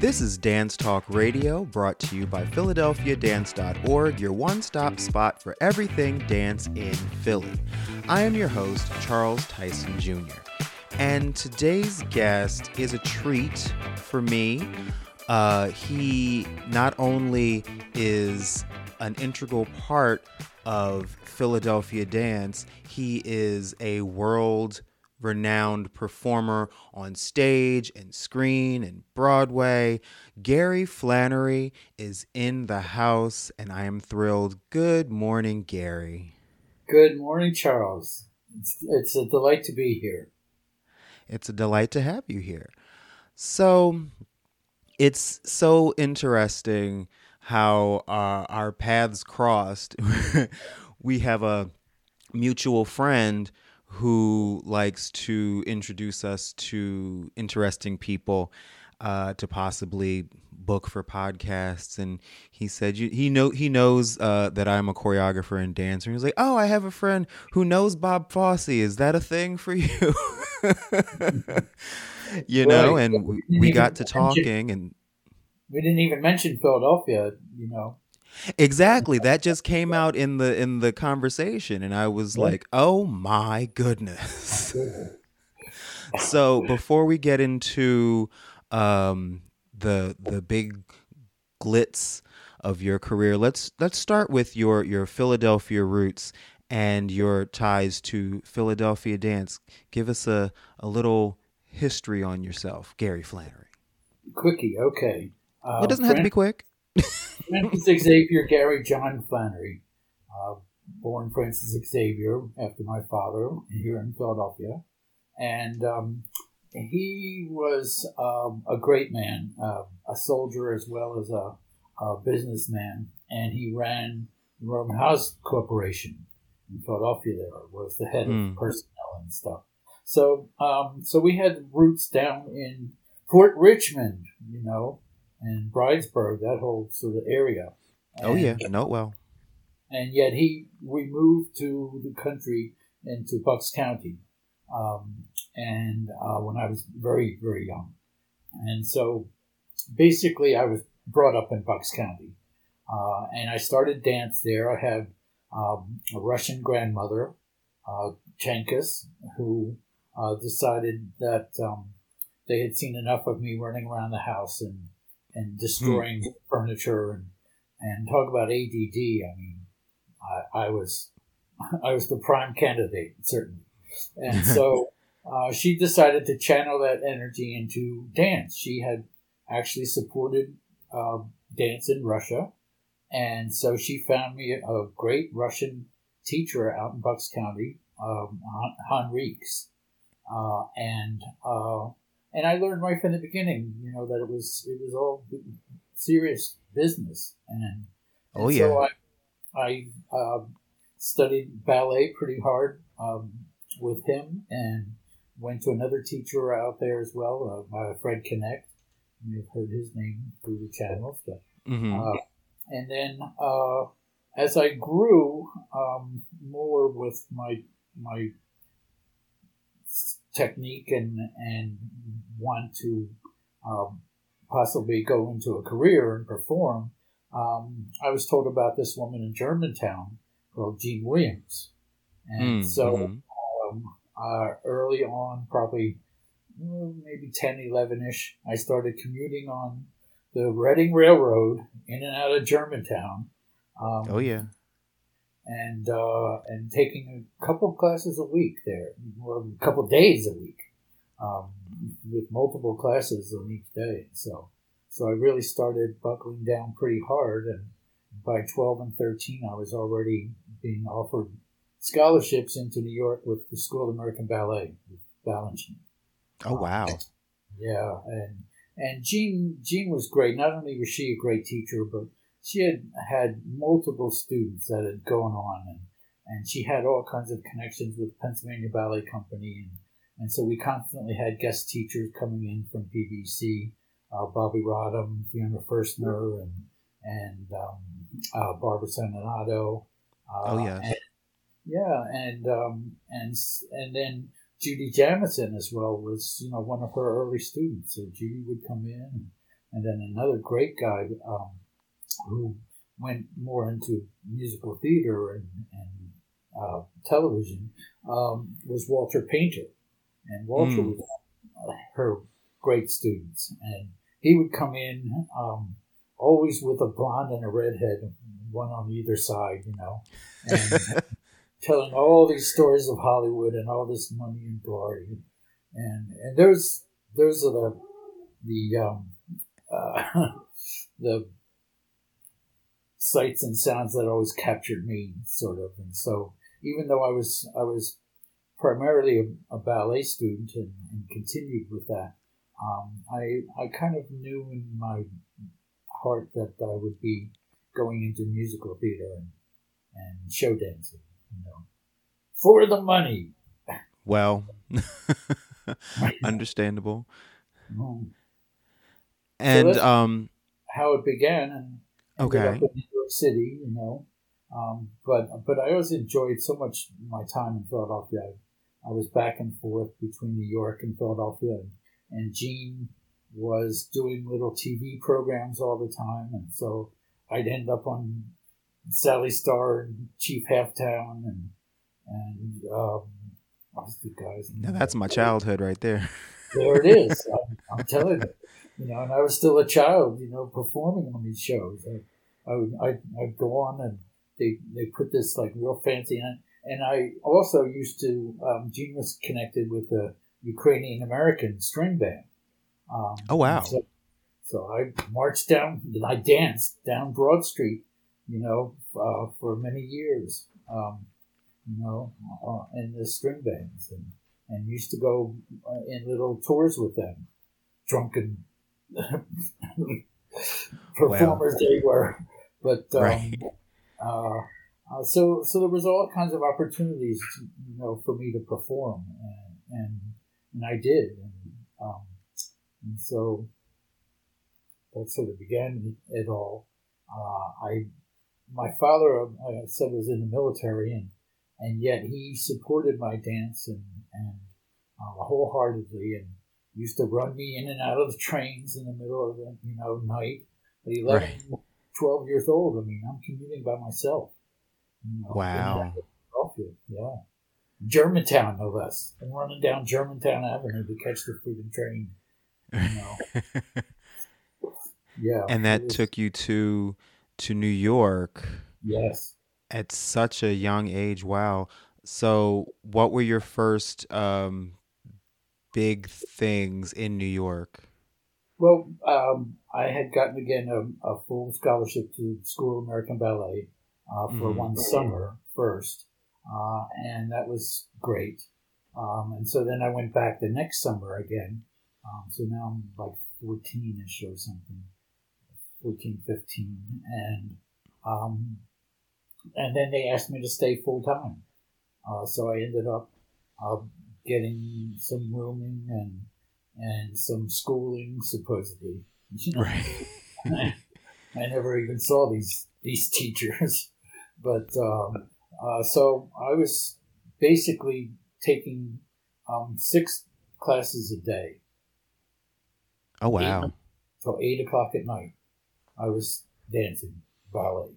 This is Dance Talk Radio, brought to you by PhiladelphiaDance.org, your one stop spot for everything dance in Philly. I am your host, Charles Tyson Jr., and today's guest is a treat for me. Uh, he not only is an integral part of Philadelphia dance, he is a world renowned performer on stage and screen and Broadway. Gary Flannery is in the house, and I am thrilled. Good morning, Gary. Good morning, Charles. It's, it's a delight to be here. It's a delight to have you here. So, it's so interesting how uh, our paths crossed. we have a mutual friend who likes to introduce us to interesting people uh, to possibly book for podcasts and he said he know he knows uh, that I'm a choreographer and dancer. He was like, "Oh, I have a friend who knows Bob Fosse. Is that a thing for you?" you know, and we, we got to talking and we didn't even mention Philadelphia, you know. Exactly. That just came out in the in the conversation and I was like, "Oh my goodness." so, before we get into um the the big glitz of your career, let's let's start with your your Philadelphia roots and your ties to Philadelphia dance. Give us a a little history on yourself, Gary Flannery. Quickie, okay. Uh, it doesn't have to be quick. Francis Xavier Gary John Flannery, uh, born Francis Xavier after my father here in Philadelphia, and um, he was um, a great man, uh, a soldier as well as a, a, businessman, and he ran the Rohm and Haas Corporation in Philadelphia. There was the head mm. of hmm. personnel and stuff. So, um, so we had roots down in Port Richmond, you know, and Bridesburg, that whole sort of area. And, oh yeah, know it well. And yet he, we moved to the country into Bucks County, um, and uh, when I was very very young, and so basically I was brought up in Bucks County, uh, and I started dance there. I have um, a Russian grandmother, uh, Chenkus, who uh, decided that um, they had seen enough of me running around the house and and destroying hmm. furniture and and talk about ADD. I mean, I, I, was I was the prime candidate certainly, and so uh, she decided to channel that energy into dance. She had actually supported uh, dance in Russia, and so she found me a great Russian teacher out in Bucks County, um, Han Reeks, uh, and uh, and I learned right from the beginning, you know, that it was it was all serious business, and, and oh yeah, so I, I uh, studied ballet pretty hard um, with him, and went to another teacher out there as well, uh, Fred Connect. You've heard his name through the channels, but mm-hmm. uh, and then uh, as I grew um, more with my my technique and and want to um, possibly go into a career and perform, um, I was told about this woman in Germantown called Jean Williams, and mm, so mm-hmm. um, uh, early on, probably maybe 10, 11 ish, I started commuting on the Reading Railroad in and out of Germantown. Um, oh yeah and uh, and taking a couple of classes a week there, or a couple of days a week, um, with multiple classes on each day. So so I really started buckling down pretty hard, and by twelve and thirteen, I was already being offered scholarships into New York with the School of American Ballet, Balanchine. Oh wow! Yeah, and and Jean Jean was great. Not only was she a great teacher, but she had had multiple students that had gone on and, and she had all kinds of connections with Pennsylvania Ballet Company and, and so we constantly had guest teachers coming in from PBC, uh, Bobby Rodham, Fiona Fuerstner, and and um, uh, Barbara Sandonato. Uh, oh yeah, and, yeah, and um, and and then Judy Jamison as well was you know one of her early students. So Judy would come in and and then another great guy um, who went more into musical theater and, and uh, television um, was Walter Painter, and Walter mm. was her great students, and he would come in um, always with a blonde and a redhead, one on either side, you know, and telling all these stories of Hollywood and all this money and glory, and and there's those are the the um, uh, the sights and sounds that always captured me, sort of, and so even though I was I was primarily a, a ballet student and, and, continued with that, um, I I kind of knew in my heart that I would be going into musical theater and, and show dancing, you know, for the money. Well, understandable. Mm. And so um, how it began, and okay, up in New York City, you know. Um, but but I always enjoyed so much my time in Philadelphia. I, I was back and forth between New York and Philadelphia, and, and Gene was doing little TV programs all the time, and so I'd end up on Sally Star and Chief Halftown and and um, what's the guys? Now that's my childhood right there. there it is. I'm, I'm, telling you, you know, and I was still a child, you know, performing on these shows. I, I would I'd, I'd go on and they they put this like real fancy on. And I also used to um, Gene was connected with the Ukrainian American string band. Um, oh wow! So, so, I marched down, I danced down Broad Street, you know, uh, for many years, um, you know, uh, in the string bands, and and used to go uh, in little tours with them, drunken performers well, they were, but um, right. Uh, uh, so so there was all kinds of opportunities, to, you know, for me to perform, and and, and I did, and, um, and so that sort of began it all. Uh, I my father, I said, was in the military, and and yet he supported my dance and and uh, wholeheartedly, and used to run me in and out of the trains in the middle of the you know night. At 11, right. 12 years old. I mean, I'm commuting by myself. You know, wow. Yeah. Germantown, no less. I'm running down Germantown Avenue to catch the freaking train. You know. yeah. And that took you to to New York. Yes. At such a young age. Wow. So, what were your first um, big things in New York? Well, um, I had gotten again a, a, full scholarship to School of American Ballet uh, for mm-hmm. one summer first, uh, and that was great. Um, and so then I went back the next summer again. Um, so now I'm like 14 ish or something, 14, 15. And, um, and then they asked me to stay full time. Uh, so I ended up uh, getting some rooming and and some schooling, supposedly. Right. I, I, never even saw these these teachers, but um, uh, so I was basically taking um, six classes a day. Oh wow! Till eight o'clock at night, I was dancing ballet,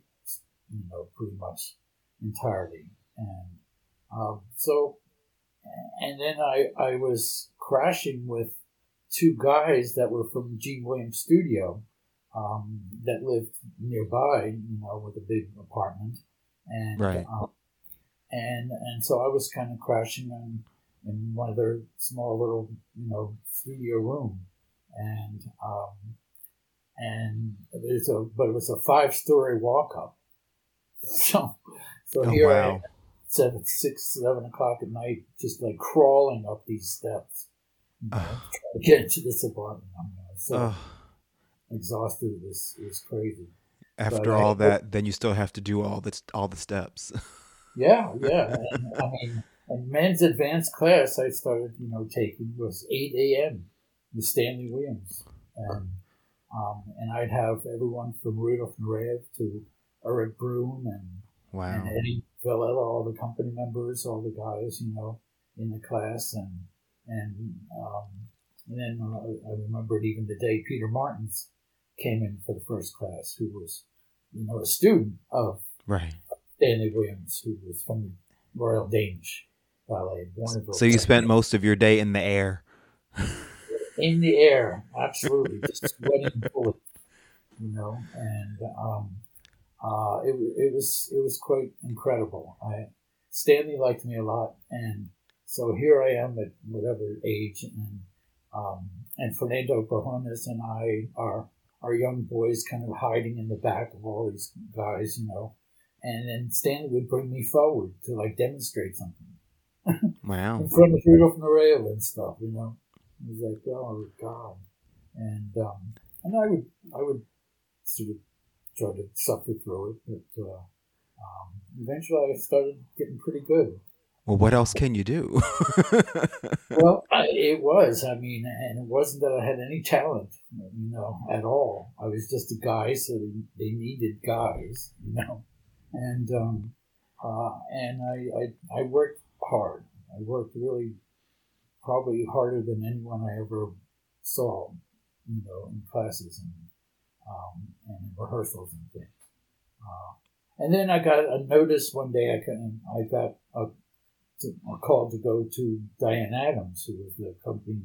you know, pretty much entirely, and um, so, and then I I was crashing with two guys that were from Gene Williams Studio um, that lived nearby, you know, with a big apartment, and right. um, and and so I was kind of crashing in, in one of their small little, you know, studio room, and um, and there's a but it was a five story walk up, so so oh, here wow. Seven six seven o'clock at night, just like crawling up these steps to get into this apartment. I'm so uh, exhausted. It was, it was crazy. After but all I, that, then you still have to do all the all the steps. yeah, yeah. And, I mean, and men's advanced class I started, you know, taking was eight a.m. with Stanley Williams, and um, and I'd have everyone from Rudolph Nureyev to Erik Bruhn and wow. and Eddie Villella, all the company members, all the guys, you know, in the class, and and um, and then uh, I remembered even the day Peter Martins came in for the first class, who was, you know, a student of Right. Stanley Williams, who was from the Royal Danish Ballet. So you spent most of your day in the air. in the air, absolutely, just sweating bullets, you know, and um, uh, it it was it was quite incredible. I Stanley liked me a lot, and so here I am at whatever age, and um, and Fernando Bujones and I are are young boys, kind of hiding in the back of all these guys, you know, and then Stanley would bring me forward to like demonstrate something Wow. in front of Rudolph Nureyev and stuff, you know. It was like, oh God, and um, and I would I would sort of try to suffer through it, but uh, um, eventually I started getting pretty good. Well, what else can you do? Well, I, it was. I mean, and it wasn't that I had any talent, you know, at all. I was just a guy, so they, they needed guys, you know, and um, uh, and I, I I worked hard. I worked really, probably harder than anyone I ever saw, you know, in classes and um, and rehearsals and things. Uh, and then I got a notice one day. I got I got a a call to go to Diana Adams, who was the company,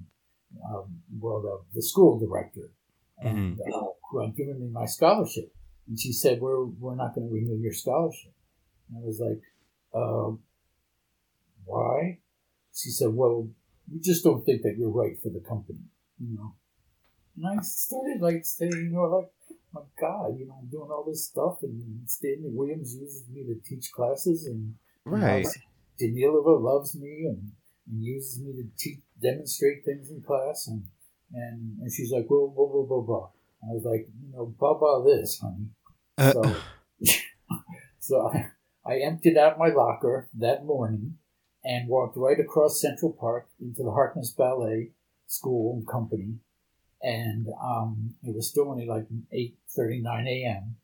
um, well, the, the school director, and uh, who had given me my scholarship. And she said, "We're we're not going to renew your scholarship." And I was like, uh, "Why?" She said, "Well, we just don't think that you're right for the company, you know." And I started like saying, you know, like, my God, you know, I'm doing all this stuff, and Stanley Williams uses me to teach classes, and right. Danilova loves me and, and uses me to teach, demonstrate things in class, and and, and she's like, blah, blah, blah, blah, blah. I was like, you know, blah, blah, this, honey. Uh, So, so I, I emptied out my locker that morning and walked right across Central Park into the Harkness Ballet School and Company. And um, it was still only like 8.39 a.m.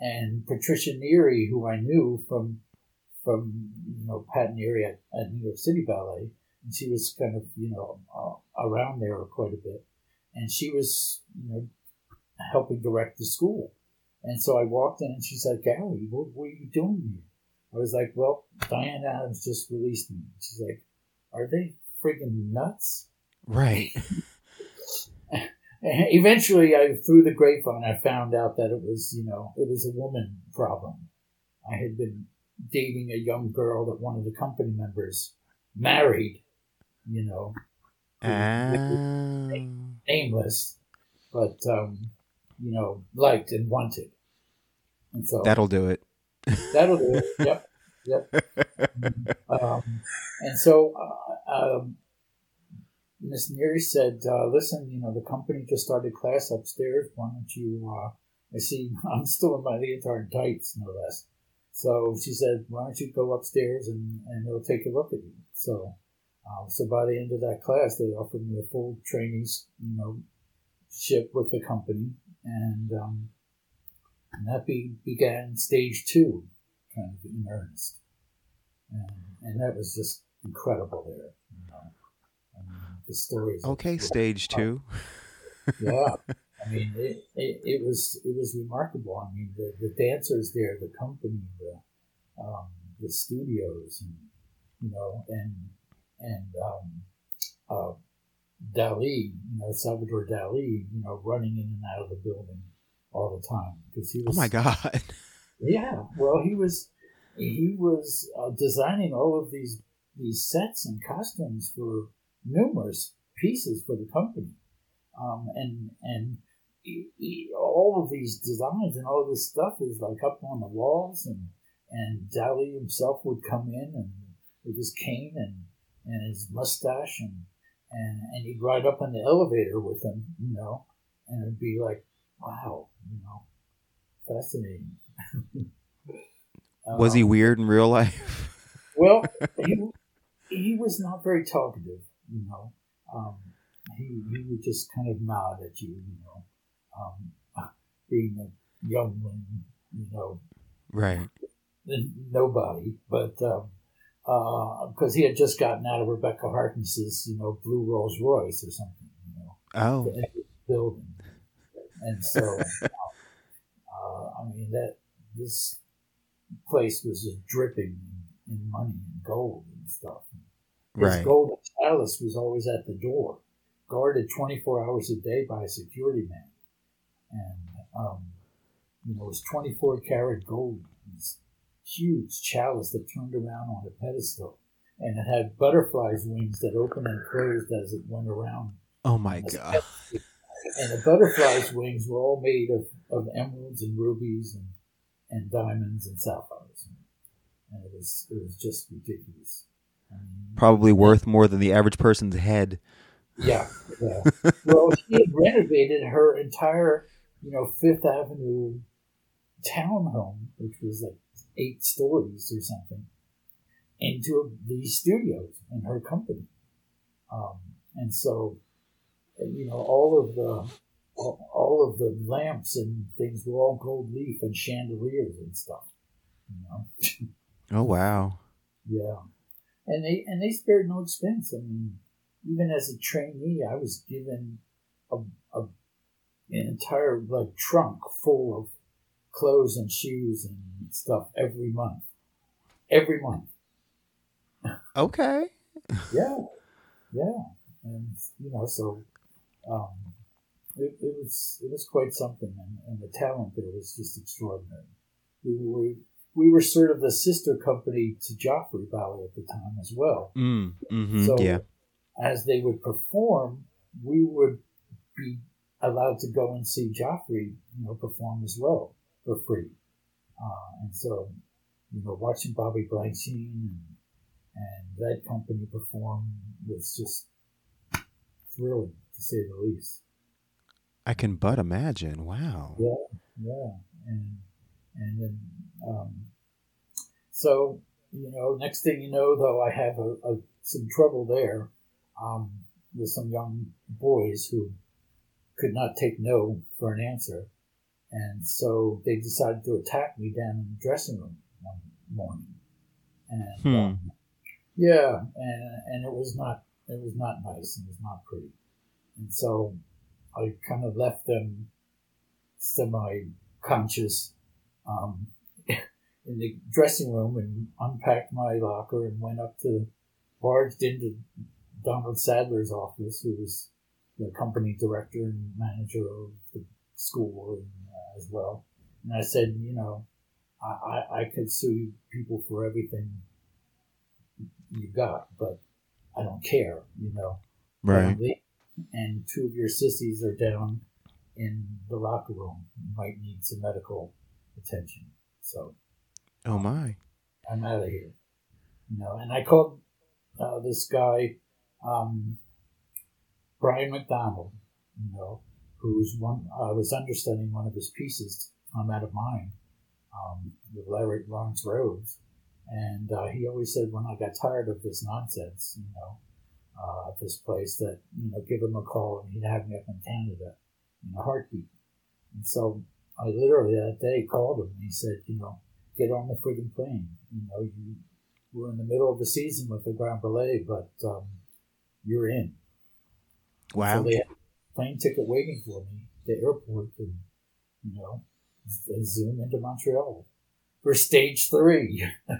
And Patricia Neary, who I knew from from you know Pat Neary at, at New York City Ballet, and she was kind of you know uh, around there quite a bit, and she was you know helping direct the school, and so I walked in and she's like, Gary, what, what are you doing here? I was like, well, Diana Adams just released me. She's like, are they freaking nuts? right. Eventually, I through the grapevine, I found out that it was, you know, it was a woman problem. I had been dating a young girl that one of the company members married, you know, Ah. nameless, but um, you know, liked and wanted. And so That'll do it. that'll do it. Yep, yep. um, and so, uh, um, Miss Neary said, uh, "Listen, you know, the company just started class upstairs. Why don't you?" Uh, I see I'm still in my leotard tights, no less. So she said, "Why don't you go upstairs and and they'll take a look at you." So, uh, so by the end of that class, they offered me a full trainees, you know, ship with the company, and um, and that be, began stage two, kind of in earnest, and and that was just incredible there. You know, I mean, the stories. Okay, stage two. yeah, I mean, it, it, it was it was remarkable. I mean, the, the dancers there, the company, the um, the studios, and you know, and and um, uh, Dali, you know, Salvador Dali, you know, running in and out of the building all the time because he was. Oh my God. Yeah, well, he was he was uh, designing all of these these sets and costumes for numerous pieces for the company, um, and and all of these designs and all of this stuff is like up on the walls, and and Dali himself would come in and with his cane and and his mustache and and and he'd ride up in the elevator with him, you know, and it'd be like, wow, you know, fascinating. Was he Um, weird in real life? Well, he, he was not very talkative, you know. Um, he, he would just kind of nod at you, you know, um, being a youngling, you know, right. nobody, but because he had just gotten out of Rebecca Harkness's, you know, blue Rolls Royce or something, you know, Oh. the building. And so, uh, I mean, that this place was just dripping in, money and gold and stuff. Right. gold chalice was always at the door, guarded 24 hours a day by a security man. And, um, you know, it was 24 karat gold, this huge chalice that turned around on a pedestal. And it had butterflies' wings that opened and closed as it went around. Oh my god. And the butterflies' wings were all made of, of emeralds and rubies and, and diamonds and sapphires. And it was, it was just ridiculous. Probably worth more than the average person's head. Yeah, yeah. well, she had renovated her entire, you know, Fifth Avenue townhome, which was like eight stories or something, into these studios in her company. Um, and so, you know, all of the all all of the lamps and things were all gold leaf and chandeliers and stuff. You know. Oh wow. Yeah, and they and they spared no expense. I mean, even as a trainee, I was given a, a an entire like trunk full of clothes and shoes and stuff every month. Every month, Okay. yeah, yeah, and you know, so um, it, it was it was quite something, and, and the talent there was just extraordinary. We were we were sort of the sister company to Joffrey Ballet at the time as well. Mm. Mm-hmm. So yeah. as they would perform, we would be allowed to go and see Joffrey, you know, perform as well for free. Uh, and so, you know, watching Bobby Blankshine and, and that company perform was just thrilling, to say the least. I can but imagine. Wow. Yeah, yeah, and and then um, so you know, next thing you know, though, I have a, a some trouble there um, with some young boys who could not take no for an answer, and so they decided to attack me down in the dressing room one morning, and Hmm. um, yeah, and and it was not it was not nice, it was not pretty, and so I kind of left them semi conscious um, in the dressing room and unpacked my locker and went up to barged into Donald Saddler's office, who was the company director and manager of the school and, uh, as well. And I said, you know, I, I, I could sue people for everything you got, but I don't care, you know. Right. And two of your sissies are down in the locker room. You might need some medical attention. So Oh my. I'm out of here. You know, and I called uh, this guy, um, Brian Macdonald, you know, who's one, I was understudying one of his pieces, I'm Out of Mine, um, with Larry Lawrence Rhodes. And uh, he always said, when I got tired of this nonsense, you know, uh, at this place, that, you know, give him a call and he'd have me up in Canada in a heartbeat. And so I literally that day called him and he said, you know, get on the friggin' plane. You know, you were in the middle of the season with the Grand Ballet, but um, you're in. Wow. So they had a plane ticket waiting for me at the airport, and you know, I zoom into Montreal for stage three.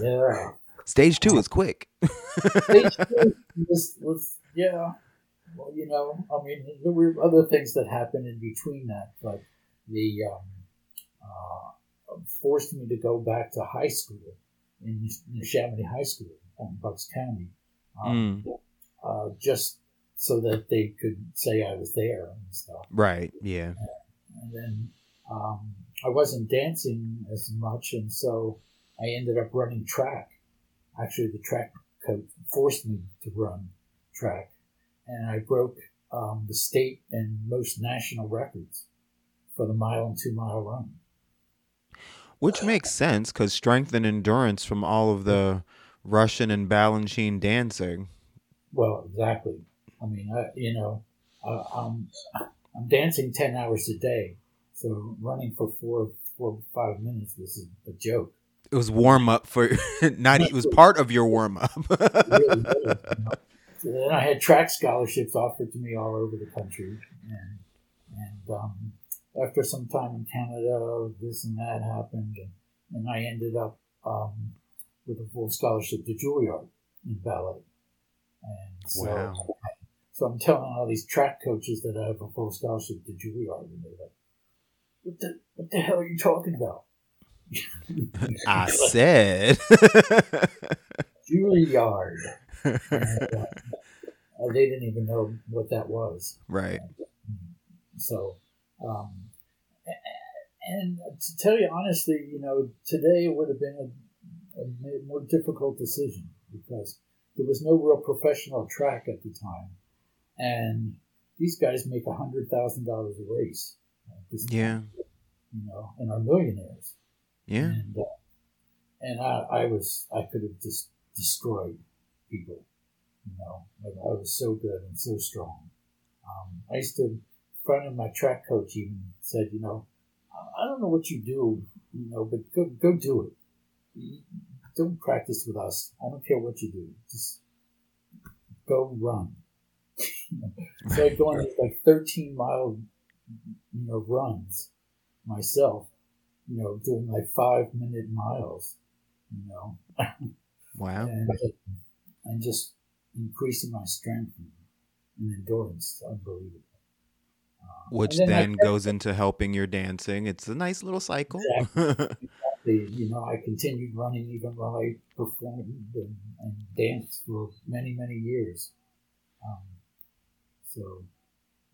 Yeah, Stage two is quick. stage two was, was yeah. Well, you know, I mean, there were other things that happened in between that, like the um, uh, forced me to go back to high school in, in Chamonix High School in Bucks County, um, uh, just so that they could say I was there and stuff. Right. Yeah. And then um, I wasn't dancing as much, and so I ended up running track. Actually, the track coach forced me to run track, and I broke um, the state and most national records for the mile and two mile run. Which makes sense because strength and endurance from all of the Russian and Balanchine dancing. Well, exactly. I mean, I, you know, uh, I'm I'm dancing ten hours a day, so running for four four five minutes was a, a joke. It was warm up for not. It was part of your warm up. It really you know? then I had track scholarships offered to me all over the country, and and um, after some time in Canada, this and that happened, and, and I ended up um, with a full scholarship to Juilliard in ballet. And so, wow. so I'm telling all these track coaches that I have a full scholarship to Juilliard, and they're like, "What the what the hell are you talking about?" I said Juilliard. And, uh, they didn't even know what that was. Right. So, um, and to tell you honestly, you know, today it would have been a, a more difficult decision because there was no real professional track at the time, and these guys make a hundred thousand dollars a race. yeah. you know, and are millionaires. Yeah. And, uh, and I, I was, I could have just destroyed people. You know, I, I was so good and so strong. Um, I used to, in front of my track coach even said, you know, I don't know what you do, you know, but go, go do it. Don't practice with us. I don't care what you do. Just go run. so I go on these like 13 mile, you know, runs myself, you know, doing like five minute miles, you know. Wow. and, and just increasing my strength and, and endurance. Unbelievable. Which then, then goes into helping your dancing. It's a nice little cycle. Exactly. You know, I continued running even while I performed and, and danced for many, many years. Um, so,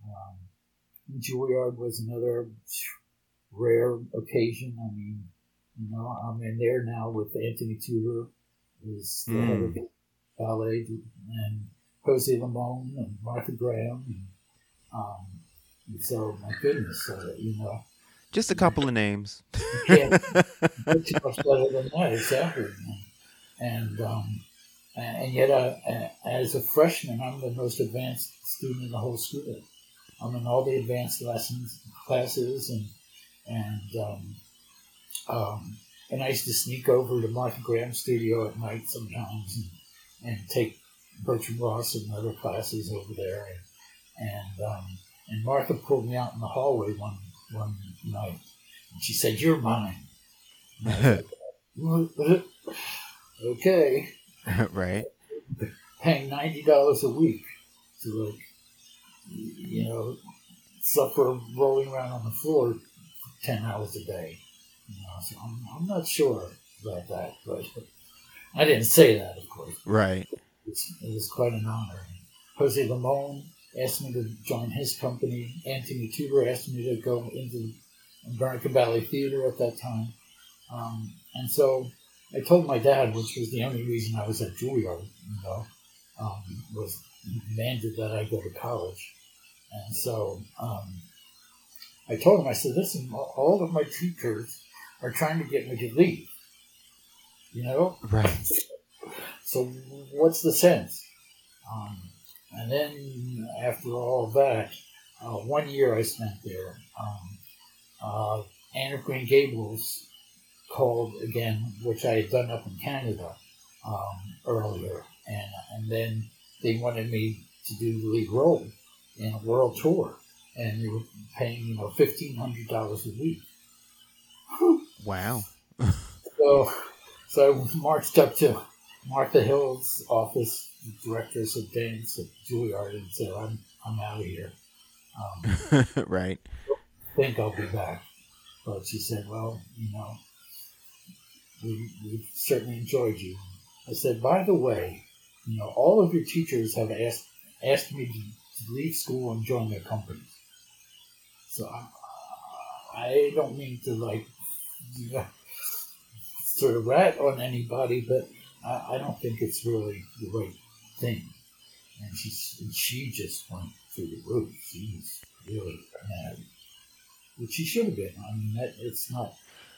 um, Juilliard was another rare occasion. I mean, you know, I'm in there now with Anthony Tudor, who's the head of ballet, and Jose Limon and Martha Graham. And, um, and so, my goodness, uh, you know. Just a couple of names. yeah, much better than that, exactly. And um, and yet, uh, as a freshman, I'm the most advanced student in the whole school. I'm in all the advanced lessons classes, and and um, um, and I used to sneak over to Martha Graham's studio at night sometimes and, and take Bertram Ross and other classes over there, and, and um, and Martha pulled me out in the hallway one one night, and she said, "You're mine." Uh, okay. right. Paying ninety dollars a week to like, you know, suffer rolling around on the floor ten hours a day. You know, so I'm, I'm not sure about that, but I didn't say that, of course. Right. It was, it was quite an honor. Jose Limon asked me to join his company. Anthony Tudor asked me to go into American Ballet Theater at that time. Um, and so I told my dad, which was the only reason I was at Juilliard, you know, um, was demanded that I go to college. And so um, I told him, I said, listen, all of my teachers are trying to get me to leave. You know? Right. So what's the sense? Um, and then after all that, uh, one year I spent there. Um, uh, Anne of Green Gables called again, which I had done up in Canada um, earlier, and and then they wanted me to do the lead role in a world tour, and they were paying you know fifteen hundred dollars a week. Wow. so, so I marched up to Martha Hill's office, directors of dance at Juilliard, and said, "I'm I'm out of here." Um, right. Think I'll be back, but she said, "Well, you know, we we certainly enjoyed you." I said, "By the way, you know, all of your teachers have asked asked me to leave school and join their companies." So I, I don't mean to like you know, sort of rat on anybody, but I, I don't think it's really the right thing. And she she just went through the roof. She was really mad, which she should have been. I mean, that, it's not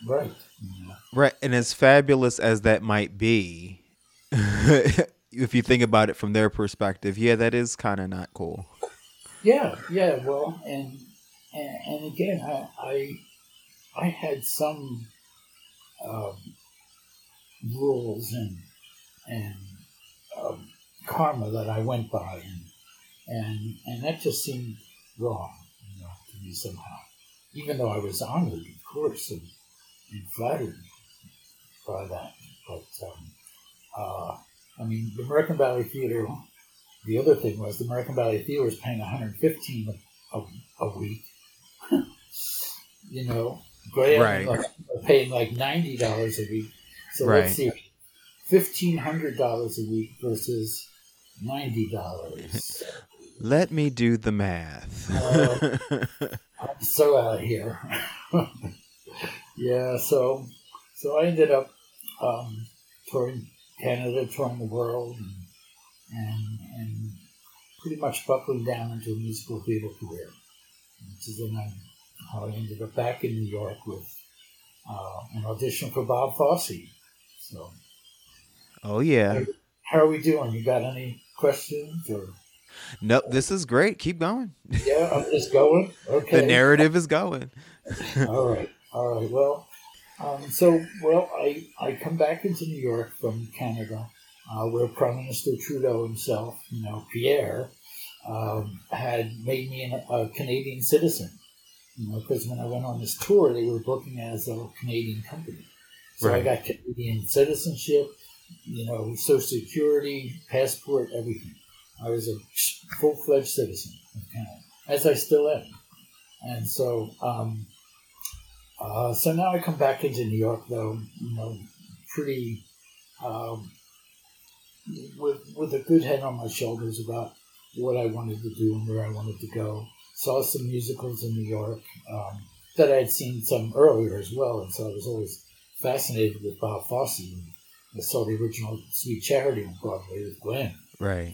right. You know? Right, and as fabulous as that might be, if you think about it from their perspective, yeah, that is kind of not cool. Yeah, yeah. Well, and and, and again, I, I I had some um, rules and and um, karma that I went by, and and and that just seemed wrong, you know, to me somehow. Even though I was honored, of course, and, and flattered by that, but um, uh, I mean, the American Ballet Theater. The other thing was the American Ballet Theater was paying 115 a, a, a week. you know, Graham Right. paying like ninety dollars a week. So Right. let's see, fifteen hundred dollars a week versus ninety dollars. Let me do the math. Uh, I'm so out of here. yeah, so so I ended up um, touring Canada, touring the world, and, and and pretty much buckling down into a musical theater career. Which is then I, how I ended up back in New York with uh, an audition for Bob Fosse. So oh yeah. how are we doing? You got any questions or? Nope, this is great. Keep going. Yeah, I'm just going. Okay. The narrative is going. all right, all right. Well, um, so well, I I come back into New York from Canada, uh, where Prime Minister Trudeau himself, you know, Pierre, um, had made me an, a Canadian citizen. You know, because when I went on this tour, they were booking as a Canadian company, so I got Canadian citizenship. You know, Social Security, passport, everything. I was a full fledged citizen of Canada, as I still am. And so, um, uh, so now I come back into New York, though, you know, pretty um, with with a good head on my shoulders about what I wanted to do and where I wanted to go. Saw some musicals in New York um, that I had seen some earlier as well, and so I was always fascinated with Bob Fosse. And I saw the original Sweet Charity on Broadway with Gwen. Right.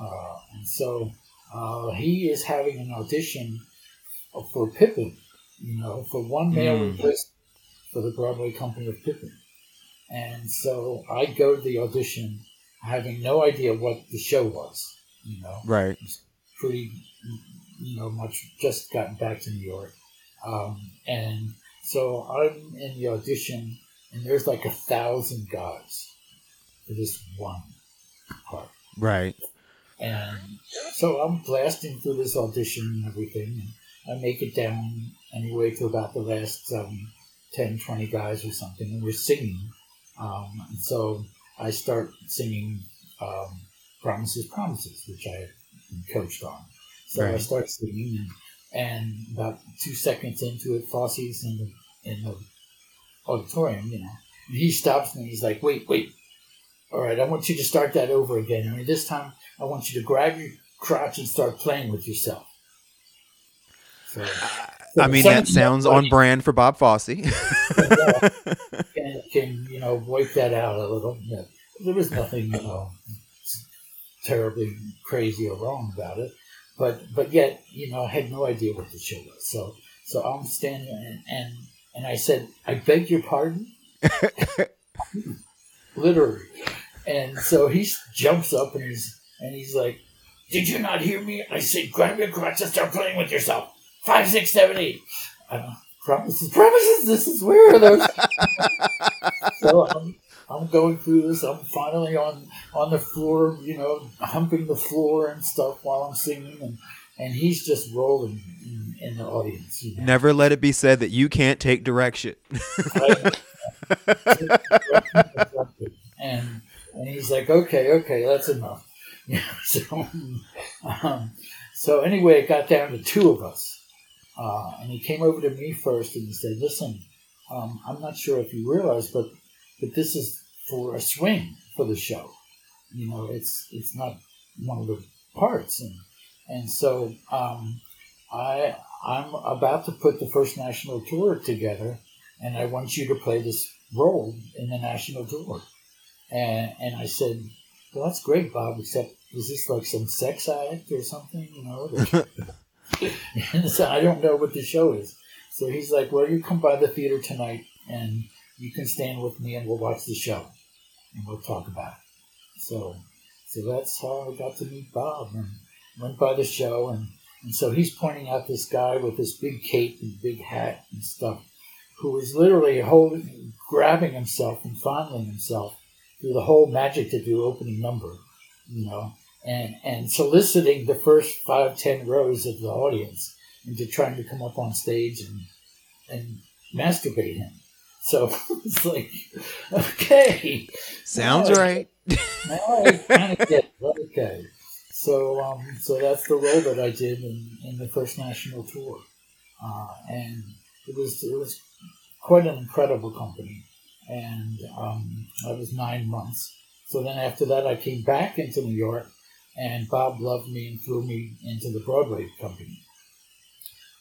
Uh, and so uh, he is having an audition for Pippin, you know, for one male Mm. replacement for the Broadway company of Pippin. And so I go to the audition having no idea what the show was, you know, Right. pretty, you know, much just gotten back to New York. Um, and so I'm in the audition, and there's like a thousand guys for this one part. Right. And so I'm blasting through this audition and everything, and I make it down anyway to about the last um, 10, 20 guys or something, and we're singing. Um, and so I start singing um, Promises, Promises, which I coached on. So I start singing, and, and about two seconds into it, Fosse's in the, in the auditorium, you know, and he stops me, he's like, wait, wait, all right, I want you to start that over again. I mean, this time I want you to grab your crotch and start playing with yourself. So, I mean, that sounds on brand for Bob Fosse. can, can you know wipe that out a little. Yeah. There was nothing you know terribly crazy or wrong about it, but but yet you know I had no idea what the show was. So so I'm standing and and, and I said, I beg your pardon, literally. And so he jumps up and he's and he's like, "Did you not hear me? I said, grab your crotch and start playing with yourself. Five, six, seven, eight. I don't promises, promises. This is where those? so I'm, I'm going through this. I'm finally on on the floor, you know, humping the floor and stuff while I'm singing, and and he's just rolling in, in the audience. You know? Never let it be said that you can't take direction. and and he's like, okay, okay, that's enough. Yeah, so, um, so anyway, it got down to two of us, uh, and he came over to me first and he said, "Listen, um, I'm not sure if you realize, but but this is for a swing for the show. You know, it's it's not one of the parts, and and so um, I I'm about to put the first national tour together, and I want you to play this role in the national tour. And and I said, well, that's great, Bob. Except is this like some sex act or something? You know. and so I don't know what the show is. So he's like, well, you come by the theater tonight, and you can stand with me, and we'll watch the show, and we'll talk about it. So, so that's how I got to meet Bob, and went by the show, and and so he's pointing out this guy with this big cape and big hat and stuff, who was literally holding, grabbing himself and fondling himself through the whole Magic to Do opening number. you know, and and soliciting the first five ten rows of the audience into trying to come up on stage and and masturbate him. So it's like, okay, sounds now right. I, now I kind of get it. okay. So um, so that's the role that I did in, in the first national tour, uh, and it was it was quite an incredible company, and um, I was nine months. So then after that, I came back into New York, and Bob loved me and threw me into the Broadway company.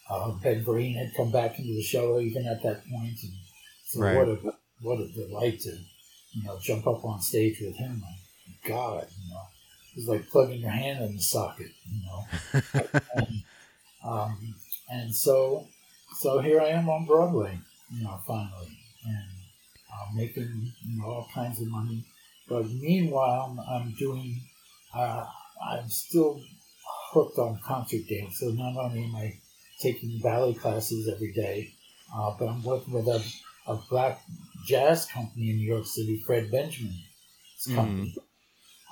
Uh, ben Vereen had come back into the show even at that point, and so right. what a what a delight to you know jump up on stage with him. My God, you know, it was like plugging your hand in the socket, you know. and, um, and so so here I am on Broadway, you know, finally, and uh, making you know all kinds of money. But meanwhile, I'm, doing. Uh, I'm still hooked on concert dance. So not only am I taking ballet classes every day, uh, but I'm working with a, a black jazz company in New York City, Fred Benjamin's mm-hmm. company. Mm.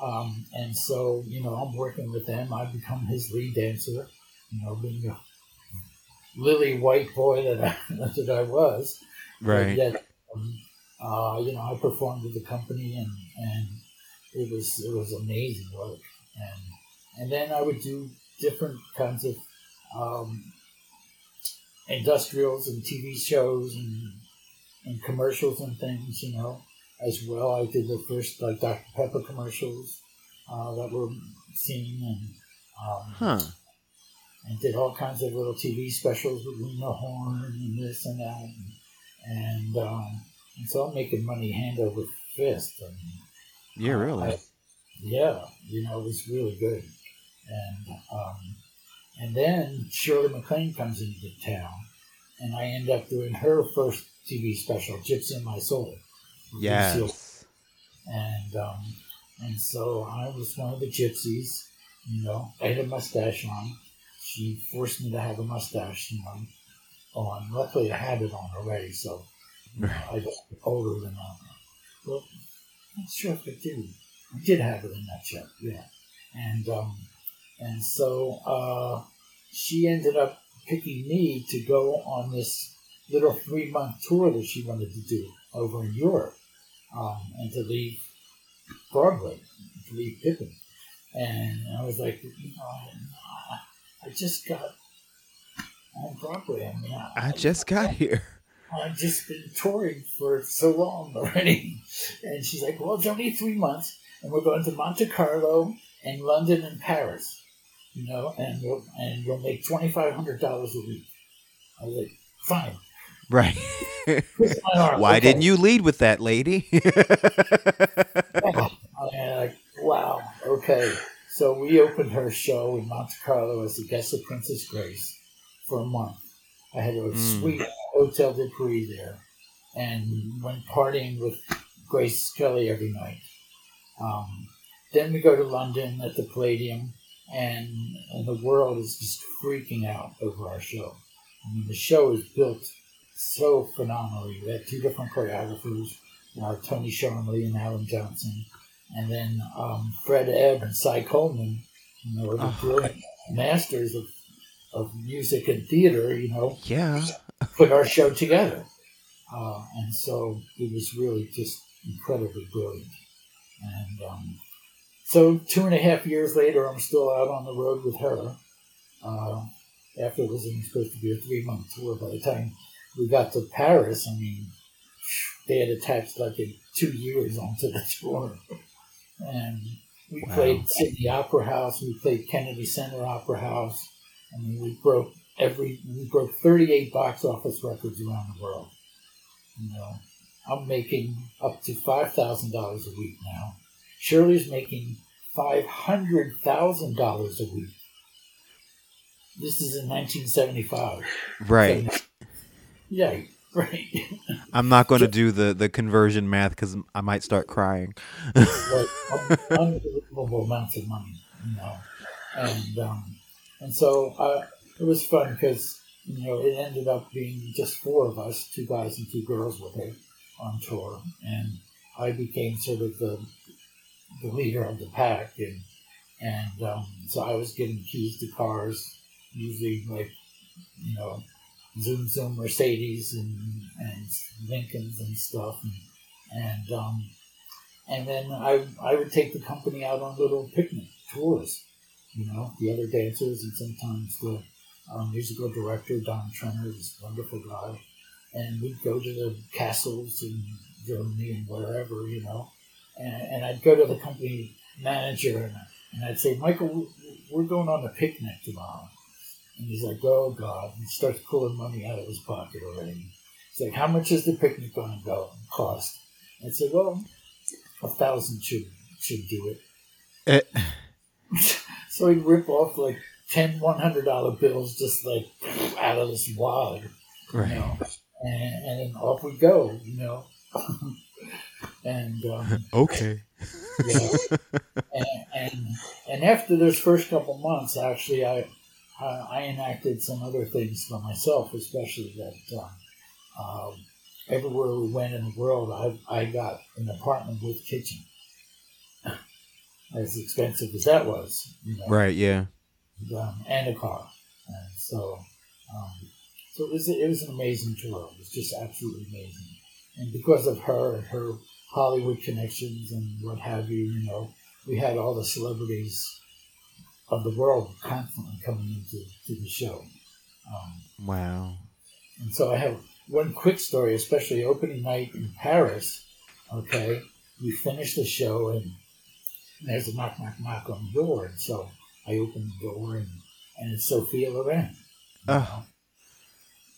Um, and so, you know, I'm working with them. I've become his lead dancer, you know, being a lily white boy that I, that I was. Right. Yet, um, uh, you know, I performed with the company and, and it was, it was amazing work. And, and then I would do different kinds of, um, industrials and TV shows and, and commercials and things, you know, as well. I did the first like Dr. Pepper commercials uh, that were seen and um, huh. and did all kinds of little TV specials with Lena Horne and this and that, and and, um, and so I'm making money hand over fist. And, yeah, really. I, yeah, you know, it was really good, and um, and then Shirley MacLaine comes into town, and I end up doing her first TV special, Gypsy in My Soul. Yes. And um, and so I was one of the gypsies. You know, I had a mustache on. She forced me to have a mustache you know, on. Luckily, I had it on already, so you know, I got older than that. Well, I'm not sure if I did. I did have it in that show, yeah. And um, and so uh, she ended up picking me to go on this little three month tour that she wanted to do over in Europe um, and to leave Broadway, to leave Pippin. And I was like, you know, I just got on Broadway. I mean, I, I just got here. I've just been touring for so long already. And she's like, well, it's only three months, and we're going to Monte Carlo and London and Paris you know, and you'll, and you'll make twenty five hundred dollars a week. I was like, fine. Right. Why didn't you lead with that, lady? like, wow. Okay. So we opened her show in Monte Carlo as a guest of Princess Grace for a month. I had a mm. suite Hotel de Paris there, and went partying with Grace Kelly every night. Um, then we go to London at the Palladium and, and the world is just freaking out over our show. I mean, the show is built so phenomenally. We had two different choreographers, uh, Tony Charmoli and Alan Johnson, and then um, Fred Ebb and Cy Coleman, you know, the oh, brilliant masters of, of music and theater, you know, yeah, put our show together. Uh, and so it was really just incredibly brilliant. And um, so two and a half years later, I'm still out on the road with her. Uh, after it was supposed to be a three month tour, by the time we got to Paris, I mean, they had attached like two years onto the tour. And we wow. played Sydney Opera House, we played Kennedy Center Opera House. I mean, we broke every, we broke 38 box office records around the world. You know, I'm making up to $5,000 a week now. Shirley's making $500,000 a week. This is in 1975. Right. So, yeah, right. I'm not going to do the, the conversion math because I might start crying. right. Unbelievable amounts of money, you know. And, um, and so uh, it was fun because, you know, it ended up being just four of us, two guys and two girls with her on tour. And I became sort of the the leader of the pack, and and um, so I was getting keys to cars, usually like you know Zoom Zoom Mercedes and and Lincolns and stuff, and and, um, and then I I would take the company out on little picnic tours, you know, the other dancers and sometimes the um, musical director Donn Trenner, this wonderful guy, and we'd go to the castles in Germany and wherever, you know, and, and I'd go to the company manager and, and I'd say, Michael, we're going on a picnic tomorrow. And he's like, oh God. He starts pulling money out of his pocket already. He's like, how much is the picnic going to go cost? I said, well, a thousand should should do it. Uh. so he'd rip off like 10 $100 bills just like out of this wad, right. you know, and, and then off we go, you know. and um, okay. yeah, and, and, and after those first couple months, actually, I uh, I enacted some other things for myself, especially that um, um, everywhere we went in the world, I I got an apartment with kitchen, as expensive as that was. You know, right? Yeah. And, um, and a car, and so um, so it was it was an amazing tour. It was just absolutely amazing, and because of her and her Hollywood connections and what have you, you know, we had all the celebrities of the world constantly coming into to the show. Um, wow. And so I have one quick story, especially opening night in Paris. Okay, we finish the show and there's a knock, knock, knock on the door. And so I open the door and, and it's Sophia Loren. Oh.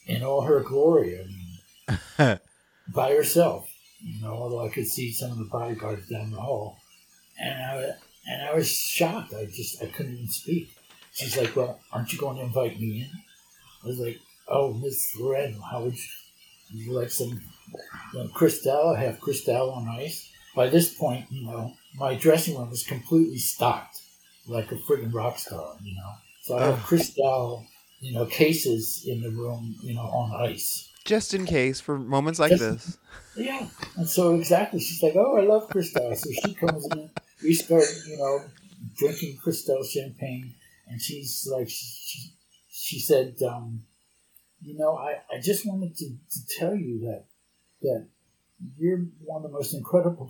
In all her glory. I mean, by herself. You know, although I could see some of the bodyguards down the hall. And I, and I was shocked. I just I couldn't even speak. She's like, "Well, aren't you going to invite me in?" I was like, "Oh, Miss Loren, how would you, you like some you know, Cristal? I have Cristal on ice." By this point, you know, my dressing room was completely stocked, like a friggin' rock star. You know, so I have oh. Cristal, you know, cases in the room, you know, on ice. Just in case for moments like Just, this. Yeah, and so exactly, she's like, "Oh, I love Cristal," so she comes in we start, you know, drinking Cristal champagne, and she's like, she, she said, um, you know, I, I just wanted to, to tell you that that you're one of the most incredible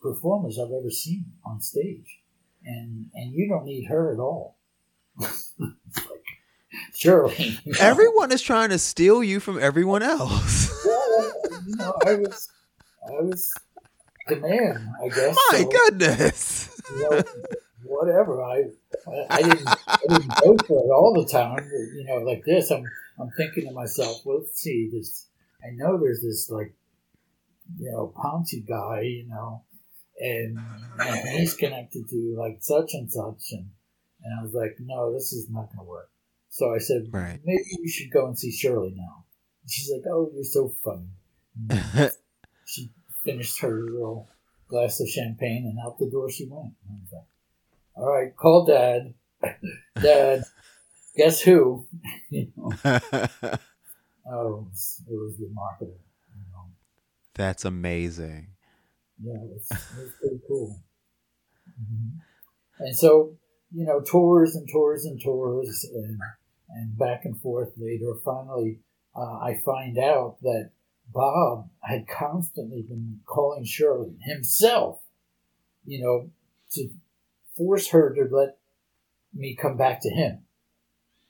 performers I've ever seen on stage, and and you don't need her at all. like, Shirley, you know? everyone is trying to steal you from everyone else. well, you know, I was, I was the man, I guess. My so, goodness. You know, whatever. I, I, I didn't I didn't go for it all the time. You know, like this. I'm I'm thinking to myself, well, let's see this. I know there's this like, you know, Ponti guy. You know, and, and he's connected to like such and such, and and I was like, no, this is not going to work. So I said, right. maybe we should go and see Shirley now. And she's like, oh, you're so funny. she finished her little glass of champagne, and out the door she went. Like, All right, call dad. dad, guess who? you know. oh, it was, it was remarkable. You know. That's amazing. Yeah, it was, it was pretty cool. Mm-hmm. And so, you know, tours and tours and tours and, and back and forth later. Finally, uh, I find out that Bob had constantly been calling Shirley himself, you know, to force her to let me come back to him.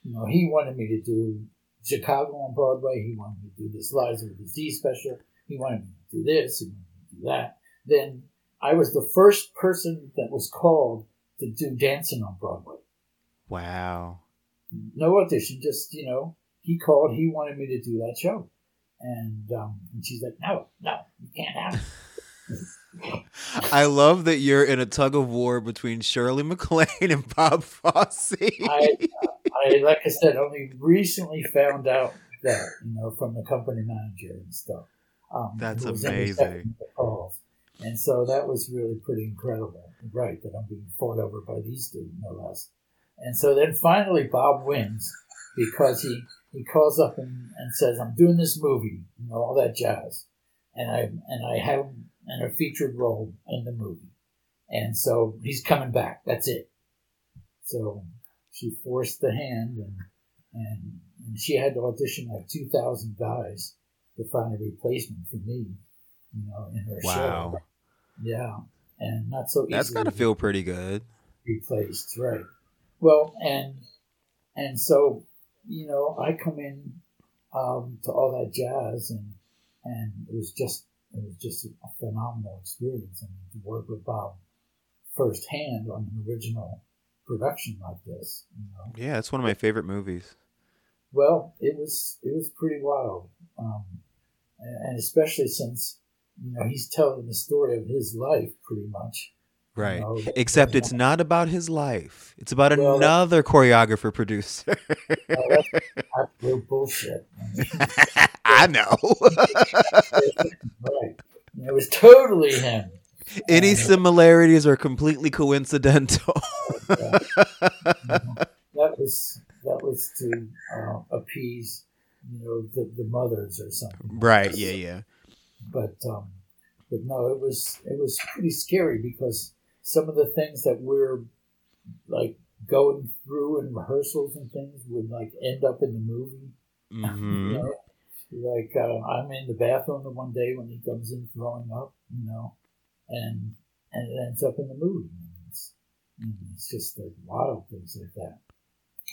You know, he wanted me to do Chicago on Broadway. He wanted me to do this Liza with a Z special. He wanted me to do this. He wanted me to do that. Then I was the first person that was called to do dancing on Broadway. Wow. No audition, just, you know, he called, he wanted me to do that show. And, um, and she's like, no, no, you can't have it. I love that you're in a tug of war between Shirley MacLaine and Bob Fosse. I, I, like I said, only recently found out that, you know, from the company manager and stuff. Um, That's amazing. And so that was really pretty incredible. Right, that I'm being fought over by these two, no less. And so then finally Bob wins because he he calls up and, and says, I'm doing this movie, you know, all that jazz. And I and I have and a featured role in the movie. And so he's coming back. That's it. So she forced the hand, and and, and she had to audition like two thousand guys to find a replacement for me. You know, in her Wow. show. Yeah, and not so. That's got to feel pretty good. replaced, right? Well, and and so you know, I come in um, to all that jazz, and and it was just it was just a phenomenal experience. I mean, to work with Bob firsthand on an original production like this, you know. Yeah, it's one of my favorite movies. Well, it was it was pretty wild, um, and, and especially since you know he's telling the story of his life pretty much. You Right. know. Except it's not about his life. It's about Well, another choreographer producer. Oh, that's bullshit. I know. right. It was totally him. Any similarities are completely coincidental. That was that was to uh, appease, you know, the, the mothers or something. right. Yeah. Yeah. But um, but no, it was it was pretty scary because some of the things that we're like going through in rehearsals and things would like end up in the movie. hmm You know? Like uh, I'm in the bathroom the one day when he comes in throwing up, you know, and and it ends up in the movie. It's, it's just like wild things like that.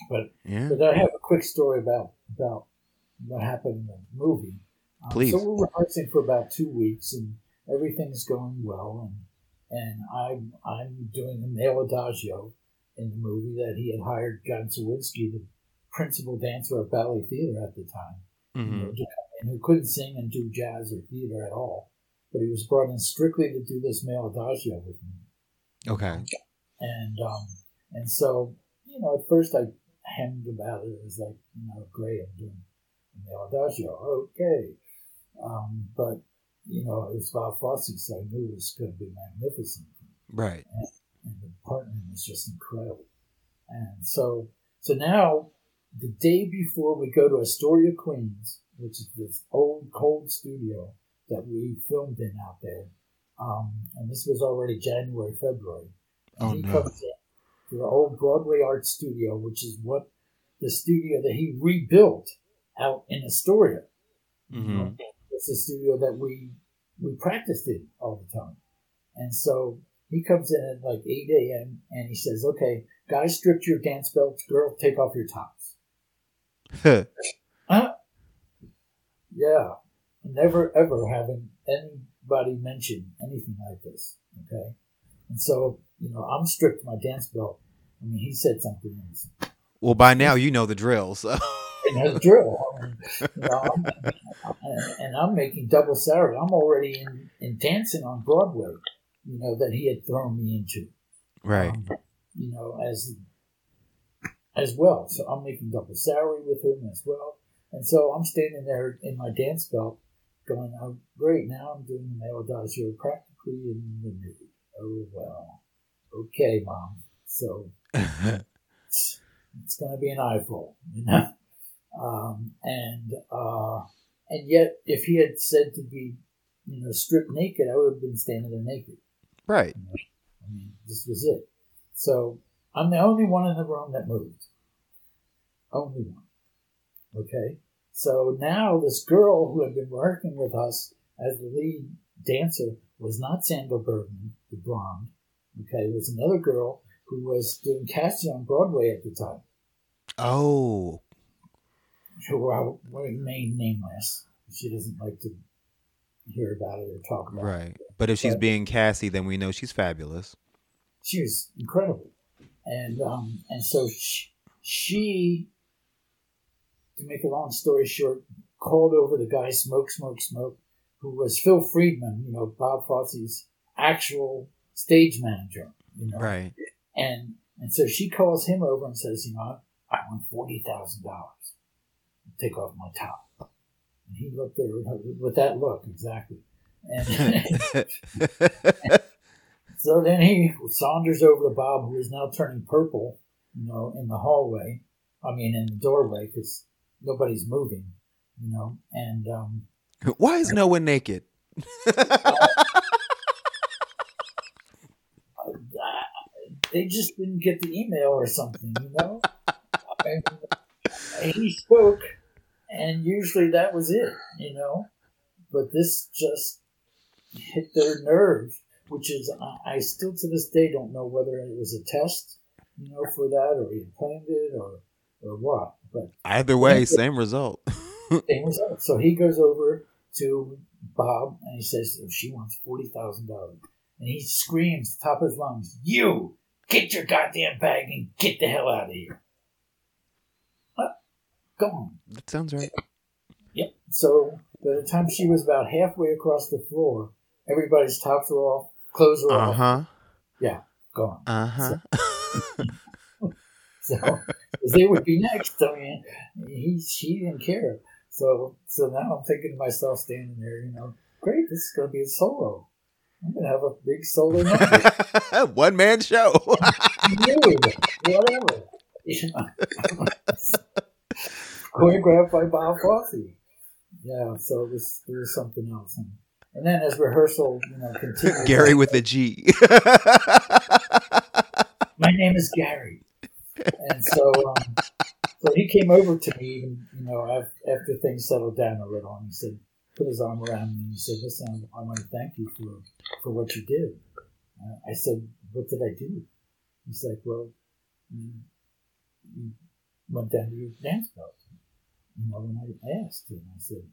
But Yeah. but I have a quick story about about what happened in the movie. Um, Please. So we're rehearsing for about two weeks, and everything's going well, and and I'm I'm doing a male adagio in the movie that he had hired John Sawinski, the principal dancer of ballet theater at the time, you hmm know, to who couldn't sing and do jazz or theater at all, but he was brought in strictly to do this male adagio with me Okay. and um, and so you know at first I hemmed about it. It was like you know great, I'm doing the adagio, okay, um, but you know it was Bob Fosse, so I knew it was going to be magnificent, Right. and the partnering was just incredible. And so so now the day before we go to Astoria, Queens, which is this old cold studio that we filmed in out there. Um, and this was already January, February. And Oh, he no. to the old Broadway Art Studio, which is what the studio that he rebuilt out in Astoria. Know, Mhm. It's a studio that we we practiced in all the time. And so he comes in at like 8 a.m. and he says, Okay, guys, strip your dance belts. Girls, take off your tops. Huh? Yeah. Never ever having anybody mention anything like this. Okay. And so, you know, I'm stripped my dance belt. I mean, he said something else. well, by now you know the drill. So. And that's drill. I mean, you know, I'm, and, and I'm making double salary. I'm already in, in dancing on Broadway, you know, that he had thrown me into. right. um, you know, as as well. So I'm making double salary with him as well. And so I'm standing there in my dance belt going, oh, great, now I'm doing the male adagio practically in the nude. Oh, well. Okay, mom. So it's, it's going to be an eyeful, you know? Um, and, uh, and yet, if he had said to be, you know, stripped naked, I would have been standing there naked. right. I mean, this was it. So I'm the only one in the room that moved. Only one. Okay? So now this girl who had been working with us as the lead dancer was not Sandahl Bergman, the blonde. Okay, it was another girl who was doing casting on Broadway at the time, Oh. who I will remain nameless. She doesn't like to hear about it or talk about it. Right. But if she's But- being Cassie, then we know she's fabulous. she was incredible, and um, and so she, she, to make a long story short, called over the guy Smoke Smoke Smoke, who was Phil Friedman, you know Bob Fosse's actual stage manager, you know, Right. and and so she calls him over and says, you know, I want forty thousand dollars, take off my top, and he looked at her with that look exactly, and. So then he saunters over to Bob, who is now turning purple, you know, in the hallway. I mean, in the doorway, because nobody's moving, you know. And um, Why is no one naked? they just didn't get the email or something, you know. and he spoke, and usually that was it, you know. But this just hit their nerve, which is I still to this day don't know whether it was a test, you know, for that or he planned it or or what. But either way, same result. same result. So he goes over to Bob and he says, oh, "She wants forty thousand dollars," and he screams top of his lungs, "You get your goddamn bag and get the hell out of here!" Go on. That sounds right. Yep. So by the time she was about halfway across the floor, everybody's tops were off, clothes were Uh off. huh. Yeah, gone. Uh huh. So 'cause they would be next. I mean, he she didn't care. So so now I'm thinking to myself, standing there, you know, great, this is going to be a solo. I'm going to have a big solo number. One man show. Dude, whatever. You know. Choreographed by Bob Fosse. Yeah, so it was, was something else. And, and then as rehearsal, you know, continued. Gary with a G. my name is Gary. And so, um, so he came over to me, and, you know, after things settled down a little, and he said, put his arm around me, and he said, "Listen, I want to thank you for for what you did." Uh, I said, "What did I do?" He's like, "Well, you, you went down to your dance belt." You know, when I asked him, I said,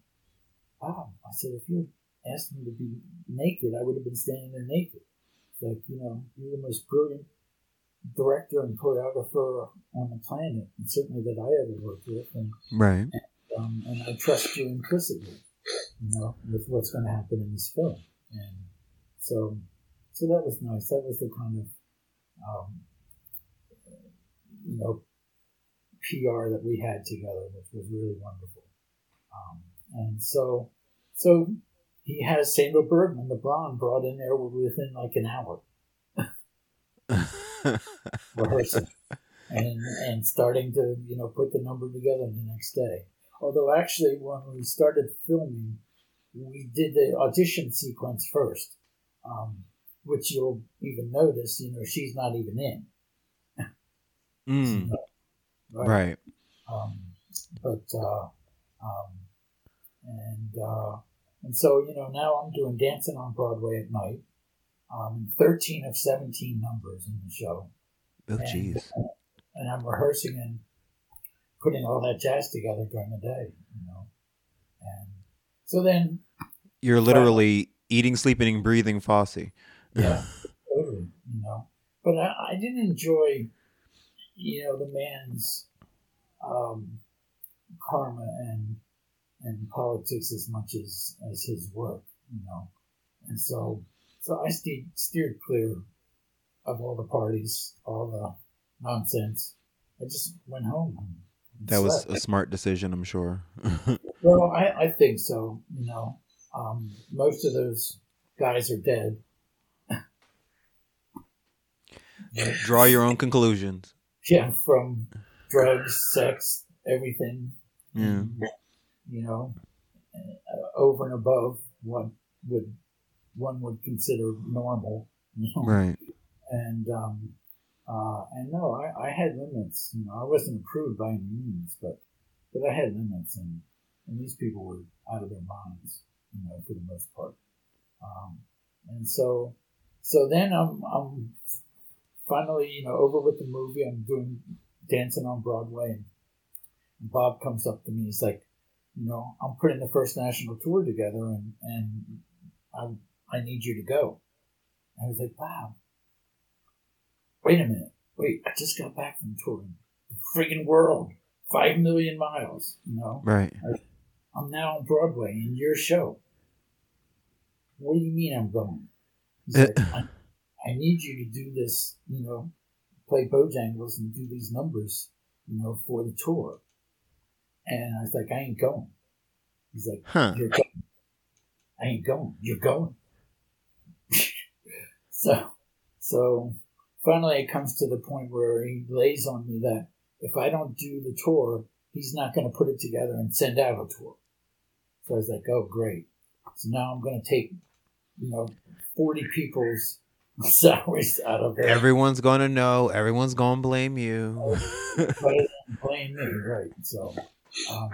"Wow," I said, "If you had asked me to be naked, I would have been standing there naked." It's like, you know, you're the most brilliant director and choreographer on the planet, and certainly that I ever worked with, and right. um, and I trust you implicitly, you know, with what's going to happen in this film, and so so that was nice. That was the kind of um, you know PR that we had together, which was really wonderful, um, and so so he has Sandahl Bergman, the blonde, brought in there within like an hour rehearsing and and starting to you know put the number together the next day. Although actually, when we started filming, we did the audition sequence first, um, which you'll even notice. You know, she's not even in. Mm, right. Um, but uh, um, and uh, and so you know now I'm doing dancing on Broadway at night. Um, Thirteen of seventeen numbers in the show Oh, and, jeez. and I'm rehearsing and putting all that jazz together during the day, you know. And so then, You're literally eating, sleeping, breathing Fosse. yeah, totally, you know. But I, I didn't enjoy, you know, the man's um, karma and and politics as much as as his work, you know. And so, so I steered steered clear of all the parties, all the nonsense. I just went home. That was a smart decision, I'm sure. Well, I, I think so. You know, um, most of those guys are dead. Draw your own conclusions. Yeah, from drugs, sex, everything. Yeah. You know, uh, over and above what would one would consider normal. You know? Right. And um, uh, and no, I, I had limits. You know, I wasn't approved by any means, but but I had limits, and and these people were out of their minds. You know, for the most part. Um, and so so then I'm I'm finally you know over with the movie. I'm doing dancing on Broadway, and, Bob comes up to me. He's like, you know, I'm putting the first national tour together, and and I I need you to go. I was like, Bob, wait a minute, wait, I just got back from touring the friggin' world, five million miles. You know, Right. I'm now on Broadway in your show. What do you mean I'm going? He's uh, like, I, need you to do this, you know, play Bojangles and do these numbers, you know, for the tour. And I was like, I ain't going. He's like, Huh. You're going. I ain't going. You're going. so, so finally it comes to the point where he lays on me that if I don't do the tour, he's not going to put it together and send out a tour. So I was like, oh, great. So now I'm going to take, you know, 40 people's salaries out of it. Everyone's going to know. Everyone's going to blame you. but it didn't blame me, right? So, um,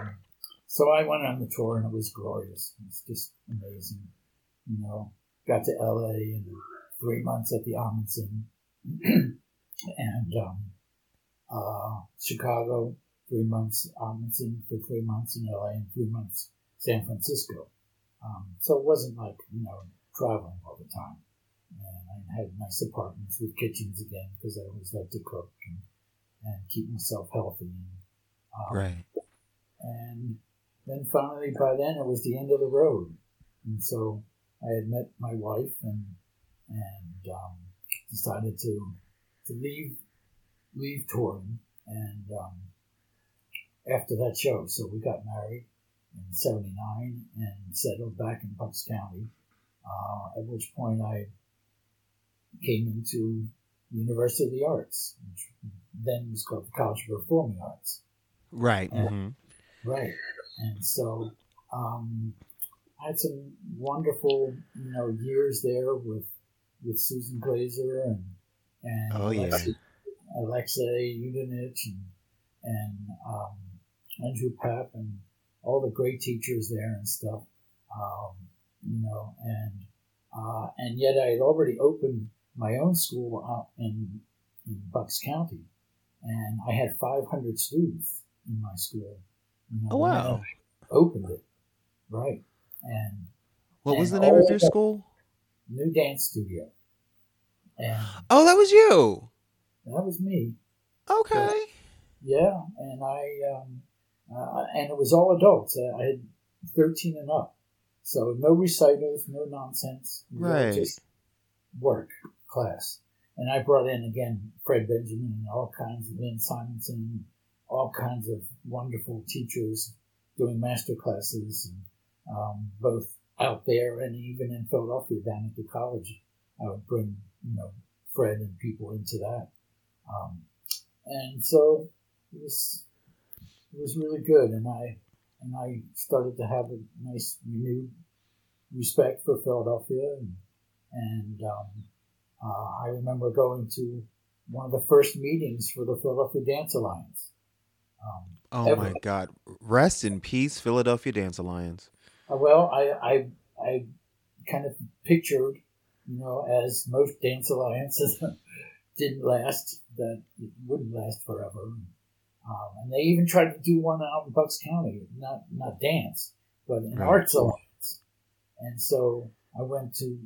so I went on the tour and it was glorious. It was just amazing. You know, got to LA and three months at the Ahmanson and um, uh, Chicago, three months Ahmanson for three months in LA and three months San Francisco. Um, so it wasn't like, you know, traveling all the time. And I had nice apartments with kitchens again because I always like to cook and, and keep myself healthy. And, um, right. And then finally, by then, it was the end of the road. And so I had met my wife and and um, decided to to leave leave touring. And um, after that show, so we got married in '79 and settled back in Bucks County. Uh, at which point I came into University of the Arts, which then was called the College of Performing Arts. Right. And, mm-hmm. Right. And so um, I had some wonderful, you know, years there with with Susan Glazer and and oh yeah, Alexei, Yudenich and and um, Andrew Pep and all the great teachers there and stuff. Um, you know, and uh, and yet I had already opened my own school out in in Bucks County, and I had 500 students in my school. You know, oh wow! Opened it, right? And what and was the name of your school? New Dance Studio. And oh, that was you. That was me. Okay. Yeah, and I um, uh, and it was all adults. I had thirteen and up, so no recitals, no nonsense. Right. Just work class. And I brought in again Fred Benjamin and all kinds of Lynn Simonson, all kinds of wonderful teachers doing master classes, and, um, both out there and even in Philadelphia down at the college. I would bring you know Fred and people into that, um, and so it was it was really good, and I and I started to have a nice renewed respect for Philadelphia, and and um, I remember going to one of the first meetings for the Philadelphia Dance Alliance. Um, oh my God! Rest in peace, Philadelphia Dance Alliance. Uh, well, I, I I kind of pictured, you know, as most dance alliances didn't last, that it wouldn't last forever. Um, and they even tried to do one out in Bucks County, not not dance, but an right. arts alliance. And so I went to,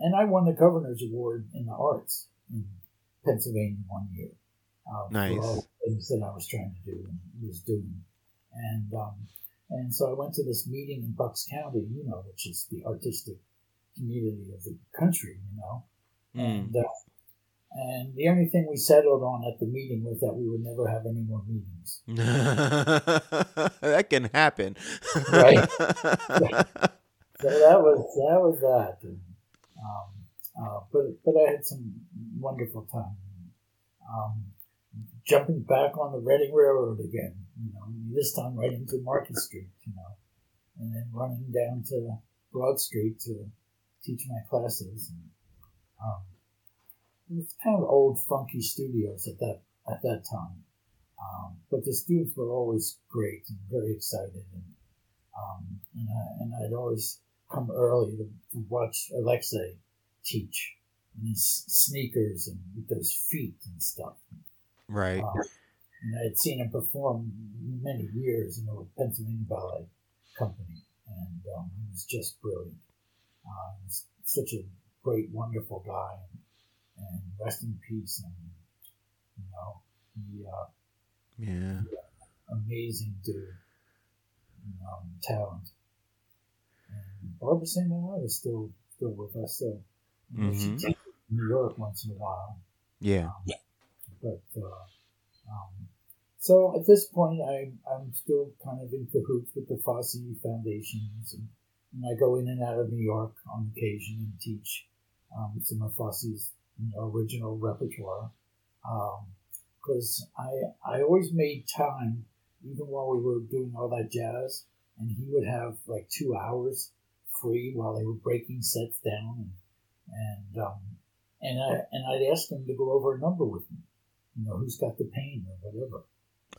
and I won the governor's award in the arts in Pennsylvania one year. Uh, nice. For all things that I was trying to do and was doing, and um, and so I went to this meeting in Bucks County, you know, which is the artistic community of the country, you know, mm. and uh, and the only thing we settled on at the meeting was that we would never have any more meetings. that can happen, right? so that was that was that. And, um, uh, but but I had some wonderful time. Um, jumping back on the Reading Railroad again, you know, this time right into Market Street, you know, and then running down to Broad Street to teach my classes. And, um, it was kind of old, funky studios at that at that time, um, but the students were always great and very excited, and um, and, I, and I'd always come early to, to watch Alexei teach in his sneakers and with those feet and stuff. Right. Uh, and I had seen him perform many years, in the Pennsylvania Ballet Company, and um, he was just brilliant. Uh, he's such a great, wonderful guy, and, and rest in peace. And you know, he, uh, yeah, amazing dude, you know, talent. Barbara Sandonato is still still with us, so you know, mm-hmm. she New York once in a while. Yeah. Um, but uh, um, so at this point, I'm I'm still kind of in cahoots with the Fosse Foundations, and, and, I go in and out of New York on occasion and teach um, some of Fosse's you know, original repertoire. Because um, I, I always made time, even while we were doing all that jazz, and he would have like two hours free while they were breaking sets down. And, and um, and I and I'd ask them to go over a number with me. You know, who's got the pain or whatever.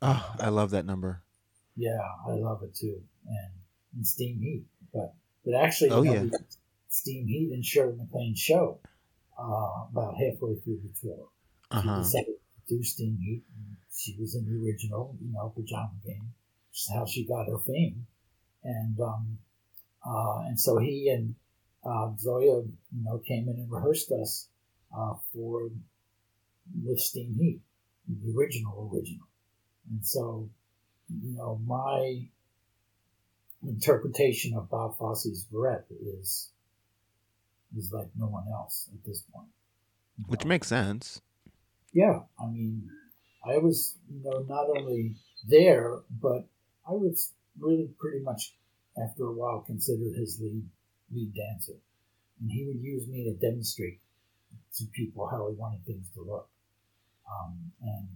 Oh, I love that number. Yeah, I love it too, and, and Steam Heat. But but actually, oh yeah, Steam Heat and Shirley MacLaine show uh, about halfway through the tour. Uh-huh. She decided to do Steam Heat. And she was in the original, you know, Pajama Game. Which is how she got her fame, and um, uh, and so he and uh, Zoya, you know, came in and rehearsed us uh, for with Steam Heat, the original original. And so, you know, my interpretation of Bob Fosse's Barrette is is like no one else at this point. Which makes sense. Yeah, I mean, I was, you know, not only there, but I was really pretty much after a while considered his lead lead dancer, and he would use me to demonstrate to people how he wanted things to look. Um, and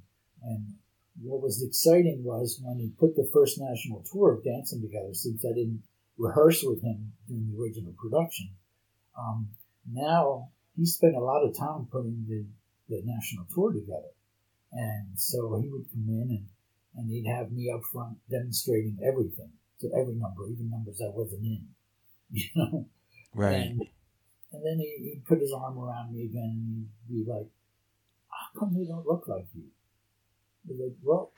and what was exciting was when he put the first national tour of dancing together. Since I didn't rehearse with him during the original production, um, now he spent a lot of time putting the, the national tour together. And so he would come in and, and he'd have me up front demonstrating everything every number, even numbers I wasn't in. You know? Right. And, and then he, he'd put his arm around me again and he'd be like, How come they don't look like you? He's like, Well,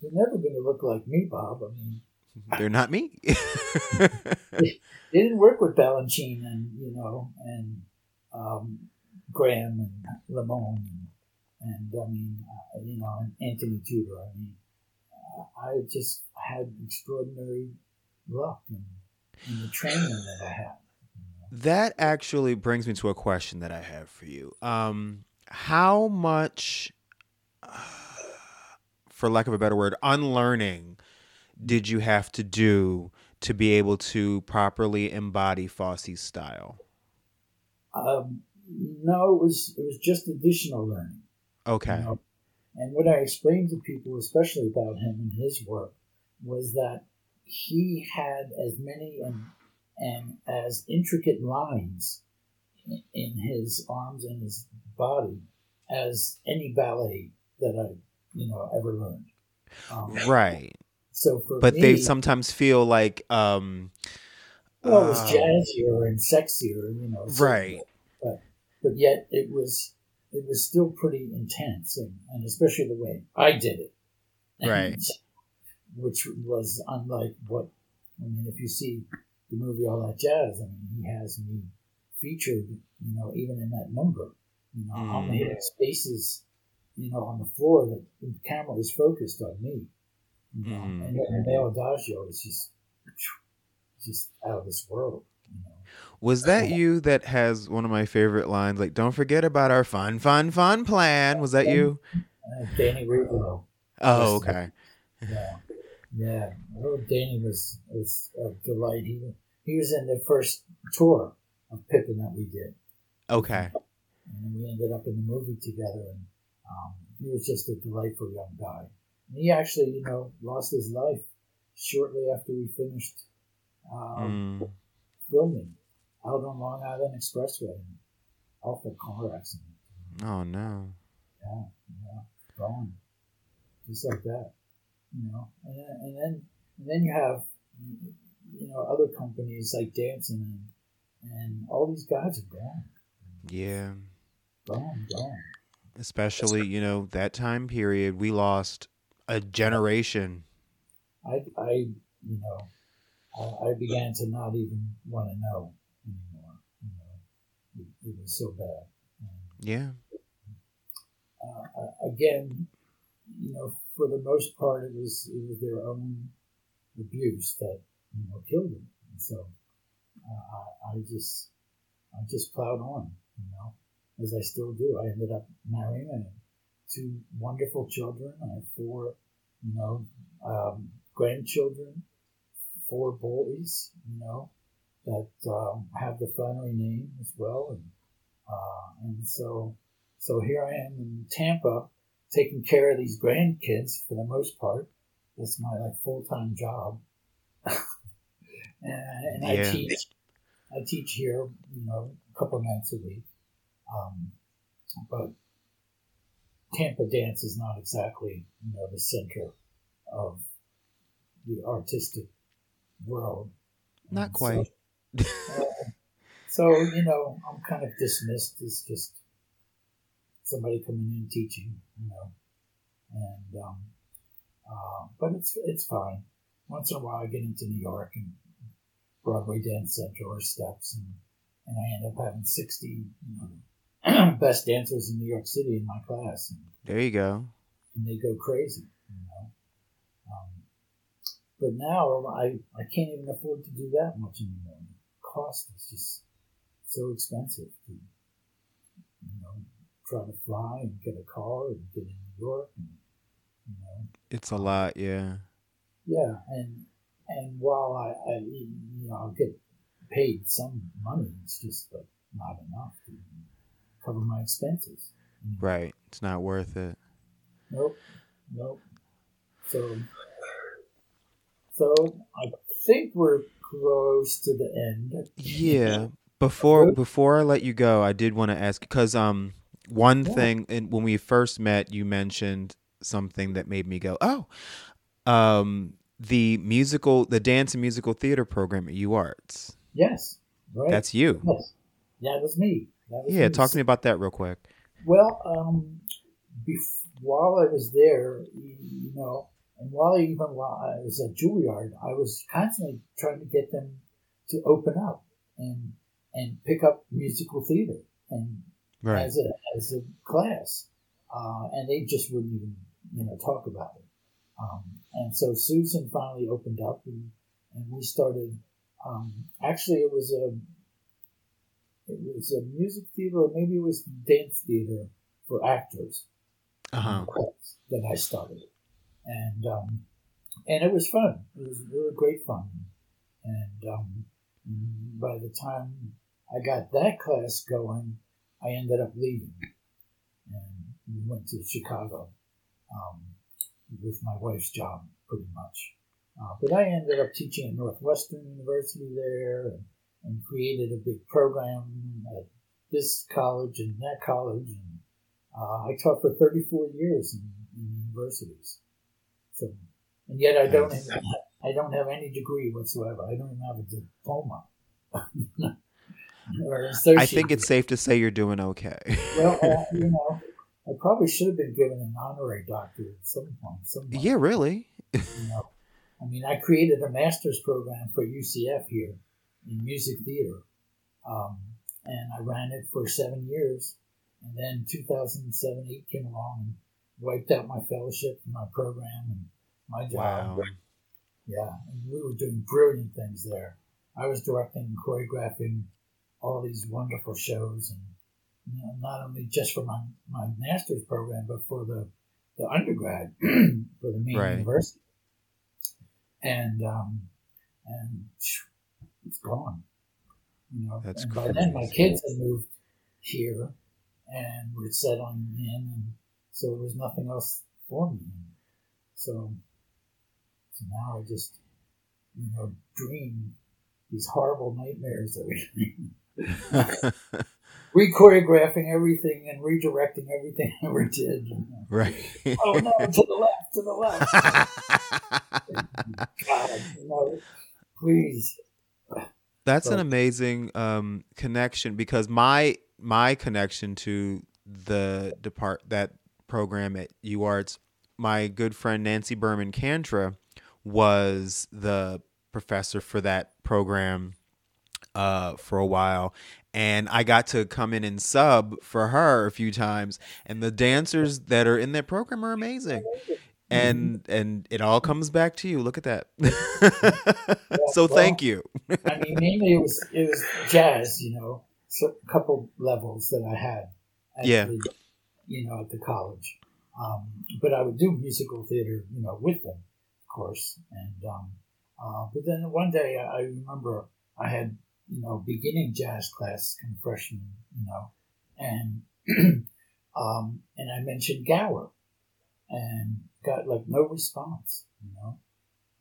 they're never going to look like me, Bob. I mean, they're not me. they didn't work with Balanchine and you know and um, Graham and Limón and, and I mean uh, you know and Anthony Tudor. I mean, I just had extraordinary luck in, in the training that I had. That actually brings me to a question that I have for you. Um, how much, uh, for lack of a better word, unlearning did you have to do to be able to properly embody Fosse's style? Um, no, it was it was just additional learning. Okay. You know? And what I explained to people, especially about him and his work, was that he had as many and and as intricate lines in, his arms and his body as any ballet that I you know ever learned. Um, right. So for but me, they sometimes feel like um well, it was uh, jazzier and sexier, you know. Right. But but yet it was it was still pretty intense, and, and especially the way I did it. Right. which was unlike what I mean. If you see the movie All That Jazz, I mean, he has me featured, you know, even in that number. You know, mm. I'm hitting spaces, you know, on the floor that the camera is focused on me. You know? mm. And Male Adagio is just just out of this world. Was that you that has one of my favorite lines? Like, "Don't forget about our fun, fun, fun plan." Was that you? Uh, Danny Rubio. Oh, okay. Yeah, yeah. Oh, Danny was was a delight. He he was in the first tour of Pippin that we did. Okay. And we ended up in the movie together, and um, he was just a delightful young guy. And he actually, you know, lost his life shortly after we finished um, mm. filming out on Long Island Expressway. Awful car accident. Oh no. Yeah, yeah, gone, just like that. You know, and then, and then and then you have you know other companies like Dancing and and all these guys are gone. Yeah. Gone, gone. Especially, you know, that time period, we lost a generation. I, I, you know, I, I began to not even want to know anymore. You know, it, it was so bad. And, yeah. Uh, again, you know, for the most part, it was it was their own abuse that you know killed them. And so uh, I, I just I just plowed on, you know, as I still do. I ended up marrying and two wonderful children. I have four, you know, um, grandchildren, four boys, you know, that um, have the Flannery name as well, and uh, and so so here I am in Tampa, taking care of these grandkids for the most part. That's my like full time job, and, and yeah. I teach. I teach here, you know, a couple nights a week, Um, but Tampa dance is not exactly, you know, the center of the artistic world. Not quite. So, so, you know, I'm kind of dismissed as just somebody coming in teaching, you know, and um, uh, but it's it's fine. Once in a while, I get into New York and Broadway Dance Center or Steps, and and I end up having sixty you know, best dancers in New York City in my class. And, there you go. And they go crazy, you know. Um, but now I I can't even afford to do that much anymore. Cost is just so expensive to you know try to fly and get a car and get in New York and you know. It's a lot yeah. Yeah and and while I, I you know I'll get paid some money it's just like not enough to cover my expenses. Right. It's not worth it. Nope. Nope. So so I think we're close to the end yeah before before I let you go, I did want to ask because um one yeah. thing and when we first met, you mentioned something that made me go, oh, um, the musical, the dance and musical theater program at UArts. Yes, right. That's you. Yes, that was me. That was yeah, me. talk to me about that real quick. Well, um, bef- while I was there, you know, and while even while I was at Juilliard, I was constantly trying to get them to open up and and pick up musical theater and right. as a as a class, uh, and they just wouldn't even you know talk about it. Um, and so Susan finally opened up, and, and we started. Um, actually, it was a it was a music theater, or maybe it was dance theater for actors uh-huh. that I started, and um, and it was fun. It was really great fun, and um, by the time I got that class going, I ended up leaving and we went to Chicago um, with my wife's job, pretty much. Uh, but I ended up teaching at Northwestern University there and, and, created a big program at this college and that college. And uh, I taught for 34 years in, in, universities. So, and yet I don't, have, I don't have any degree whatsoever. I don't even have a diploma. I think it's safe to say you're doing okay. well, uh, you know, I probably should have been given an honorary doctorate at some point. Some point. Yeah, really. you know, I mean, I created a master's program for UCF here in music theater, um, and I ran it for seven years. And then 2007, 8 came along and wiped out my fellowship and my program and my job. Wow. Yeah, and we were doing brilliant things there. I was directing and choreographing all these wonderful shows, and you know, not only just for my, my master's program, but for the, the undergrad, for the main right. university. And um, and it's gone. You know, That's and by then my kids had moved here and were settling in, and so there was nothing else for me. So, so now I just, you know, dream these horrible nightmares every re-choreographing everything and redirecting everything I ever did. Right. oh no, to the left, to the left. God, you know, please. That's an amazing um, connection because my my connection to the depart that program at UArts, my good friend Nancy Berman Cantra was the professor for that program uh, for a while, and I got to come in and sub for her a few times. And the dancers that are in that program are amazing. And and it all comes back to you. Look at that. so well, thank you. I mean, mainly it was it was jazz, you know, so a couple levels that I had. yeah. You know, at the college, um, but I would do musical theater, you know, with them, of course. And um, uh, but then one day I remember I had you know, beginning jazz class, kind of freshman, you know, and um, and I mentioned Gower, and got like no response, you know,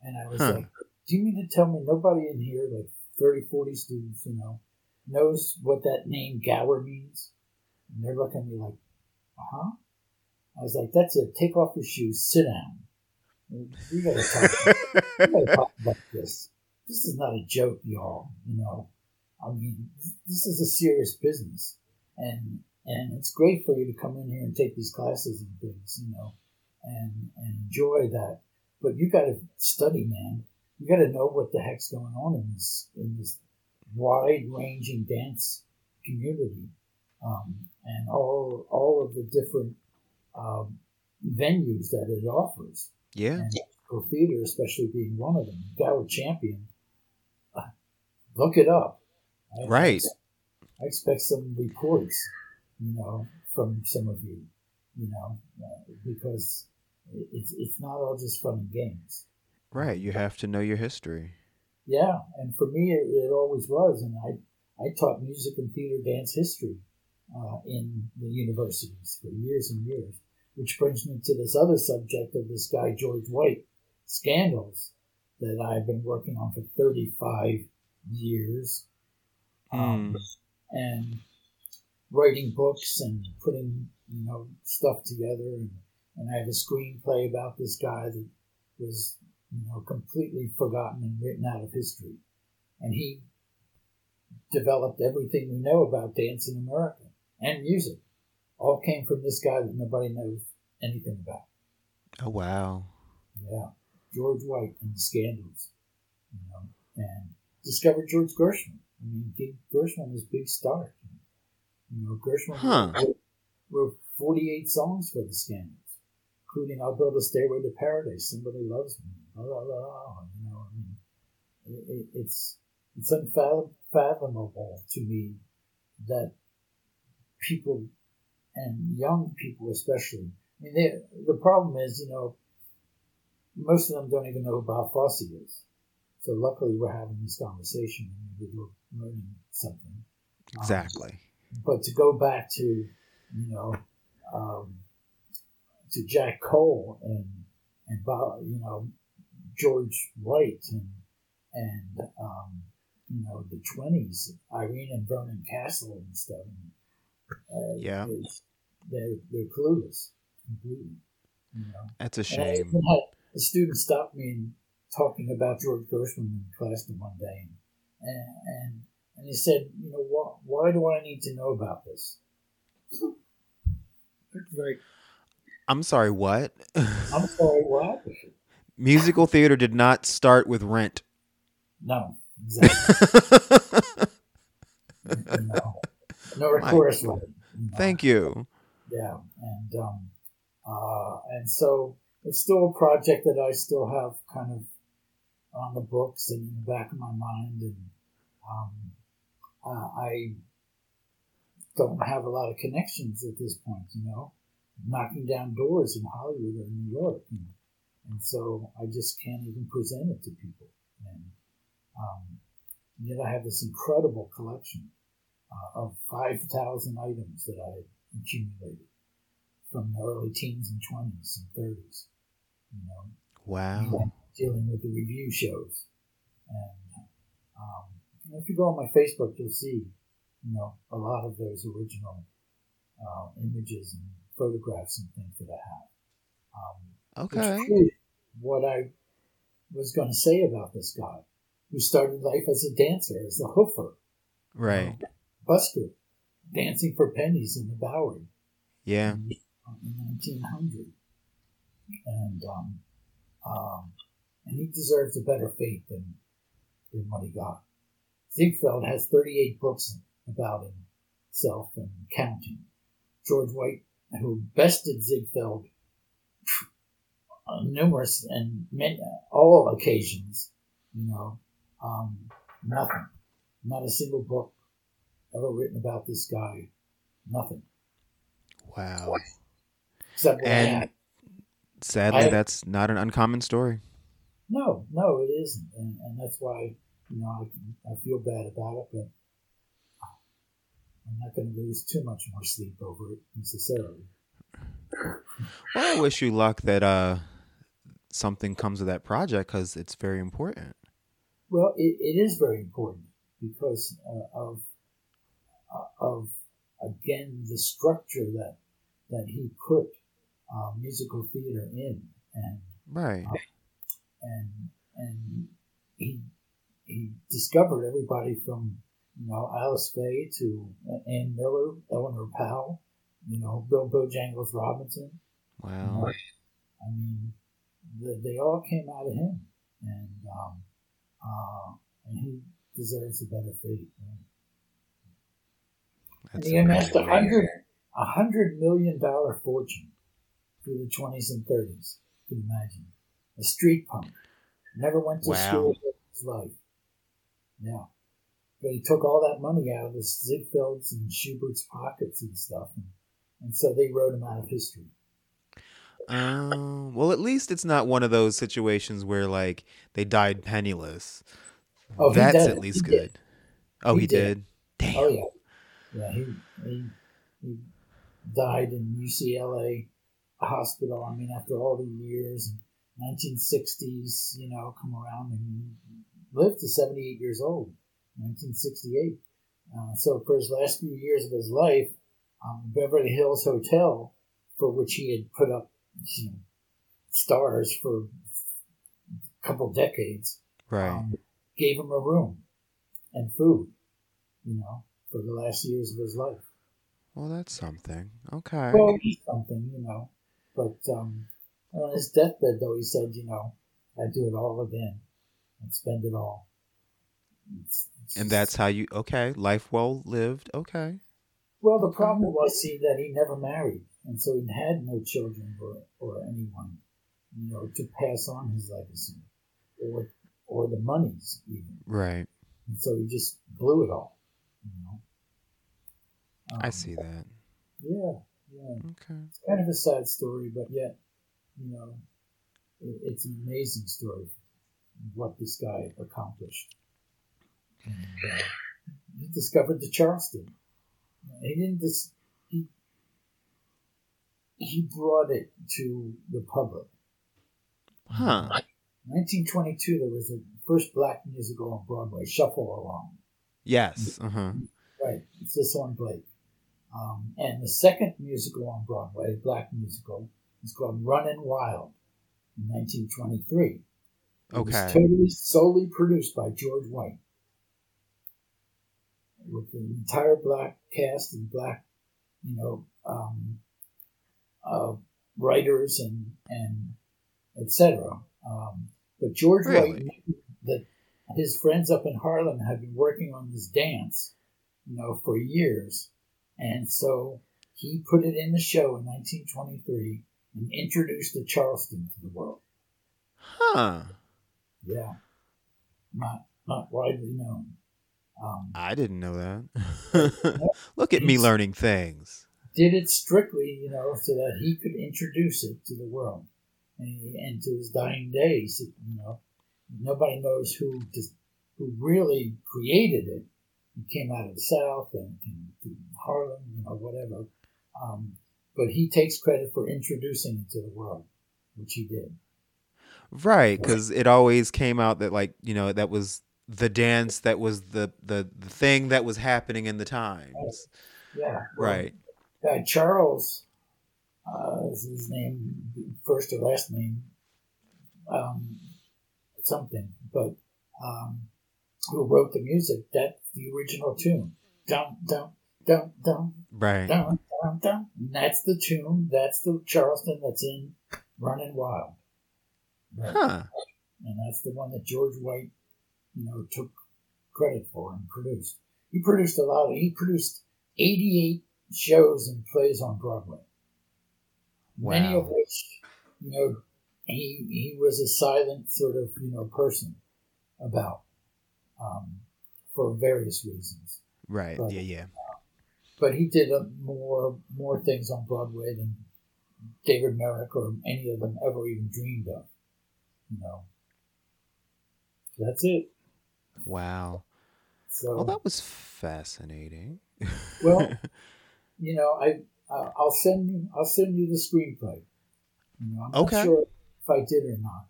and I was huh. like, "Do you mean to tell me nobody in here, like 30, 40 students, you know, knows what that name Gower means?" And they're looking at me like, huh? I was like, that's it. Take off your shoes. Sit down. We we gotta talk about this. This is not a joke, y'all. You know, I mean, this is a serious business, and and it's great for you to come in here and take these classes and things, you know, and and enjoy that. But you got to study, man. You got to know what the heck's going on in this in this wide ranging dance community, um, and all all of the different um, venues that it offers. Yeah. And for theater, especially being one of them, Gower Champion. uh, Look it up. I- Right. I expect some reports, you know, from some of you, you know, uh, because it's it's not all just fun and games. Right. You have to know your history. Yeah, and for me, it, it always was, and I I taught music and theater dance history uh, in the universities for years and years, which brings me to this other subject of this guy George White scandals that I've been working on for thirty five years, um, and writing books and putting you know stuff together, and, and I have a screenplay about this guy that was you know, completely forgotten and written out of history. And he developed everything we know about dance in America and music. All came from this guy that nobody knows anything about. Oh wow. Yeah. George White and the Scandals. You know, and discovered George Gershwin. I mean, Gershwin his big star. You know, Gershwin Huh. wrote, wrote 48 songs for the Scandals, including I'll Build a Stairway to Paradise, Somebody Loves Me, la la la, you know, I mean, it, it, it's, it's unfathomable to me that people, and young people especially, I mean, they, the problem is, you know, most of them don't even know who Bob Fosse is. So luckily we're having this conversation and maybe we're learning something. Um, Exactly. but to go back to, you know, um, to Jack Cole and and Bob, you know, George White and and um, you know the twenties, Irene and Vernon Castle and stuff. Uh, Yeah. they're they're clueless completely. You know, That's a shame. even had a student stopped me and talking about George Gershwin in class the one day, and and, and he said, you know, why, why do I need to know about this? Like, I'm sorry, what? I'm sorry, what? Musical theater did not start with rent. No, exactly. no, nor My chorus with it. you know. Thank you. Yeah, and um, uh, and so it's still a project that I still have kind of on the books and in the back of my mind, and um, uh, I don't have a lot of connections at this point, you know, knocking down doors in Hollywood or New York, and, and so I just can't even present it to people, and um, yet I have this incredible collection uh, of five thousand items that I accumulated from the early teens and 20s and 30s, you know, Wow. dealing with the review shows. And um, if you go on my Facebook, you'll see, you know, a lot of those original uh, images and photographs and things that I have. Um, Okay. what I was going to say about this guy who started life as a dancer, as a hoofer, Right. Busker, dancing for pennies in the Bowery. Yeah. in 1900, and um, um, and he deserves a better fate than than what he got. Ziegfeld has 38 books about himself and counting. George White, who bested Ziegfeld on numerous and many, all occasions, you know, um, nothing, not a single book ever written about this guy, nothing. Wow. Except what I And- Sadly, I- that's not an uncommon story. No, no, it isn't, and, and that's why you know I, I feel bad about it, but I'm not going to lose too much more sleep over it necessarily. Well, I wish you luck that uh something comes of that project because it's very important. Well, it, it is very important because uh, of of again the structure that that he put uh, musical theater in, and right, uh, and and he he discovered everybody from you know Alice Faye to Ann Miller, Eleanor Powell, you know Bill Bojangles Robinson. Wow. I mean, the, they all came out of him, and um, uh, and he deserves a better fate. Right? he amassed a hundred a hundred million dollar fortune through the twenties and thirties. You can imagine a street punk, never went to wow. school in his life. Yeah, but he took all that money out of the Ziegfelds and Shubert's pockets and stuff, and, and so they wrote him out of history. Um, well, at least it's not one of those situations where like they died penniless. Oh, That's at least he good. Did. Oh, he, he did. did. Damn. Oh yeah, yeah. He, he he died in UCLA hospital. I mean, after all the years, 1960s, you know, come around and lived to 78 years old, 1968. Uh, so for his last few years of his life, um, Beverly Hills Hotel, for which he had put up you know, stars for a couple decades, right? Um, gave him a room and food, you know, for the last years of his life. Well, that's something. Okay. Well, something, you know. But um, on his deathbed, though, he said, you know, I'd do it all again and spend it all. It's, it's and that's how you, okay, life well lived, okay. Well, the problem was, see, that he never married and so he had no children or, or anyone, you know, to pass on his legacy, or or the monies even. Right. And so he just blew it all. Um, I see that. Yeah, yeah. Okay. It's kind of a sad story, but yet, you know, it, it's an amazing story what this guy accomplished. And, uh, he discovered the Charleston. He didn't just he brought it to the public. Huh. 1922, there was the first black musical on Broadway, Shuffle Along. Yes. Uh-huh. Right. It's Sissle and, Blake. Um, and the second musical on Broadway, black musical, is called Runnin' Wild in 1923. It okay. was totally solely produced by George White with the entire black cast and black, you know, um, uh, writers and and etc. Um, but George really? White knew that his friends up in Harlem had been working on this dance, you know, for years, and so he put it in the show in 1923 and introduced the Charleston to the world. Huh. Yeah. Not not widely known. Um, I didn't know that. Look at me learning things did it strictly, you know, so that he could introduce it to the world. And, and to his dying days, you know, nobody knows who just, who really created it. He came out of the South and, and Harlem, you know, whatever. Um, but he takes credit for introducing it to the world, which he did. Right, because it always came out that like you know that was the dance that was the the, the thing that was happening in the times. Yeah. Right guy Charles, uh, is his name, first or last name, um, something, but um, who wrote the music? That's the original tune. Dum dum dum dum. Right. Dum dum dum. And that's the tune. That's the Charleston that's in Running Wild. Right. Huh. And that's the one that George White, you know, took credit for and produced. He produced a lot. Of, he produced 88 shows and plays on Broadway. Wow. Many of which, you know, he he was a silent sort of you know person about um, for various reasons. Right. But, yeah. Yeah. But he did uh, more more things on Broadway than David Merrick or any of them ever even dreamed of. You know. That's it. Wow. So, well, that was fascinating. well, you know, I uh, I'll send you I'll send you the screenplay. You know, I'm okay. not sure if I did or not.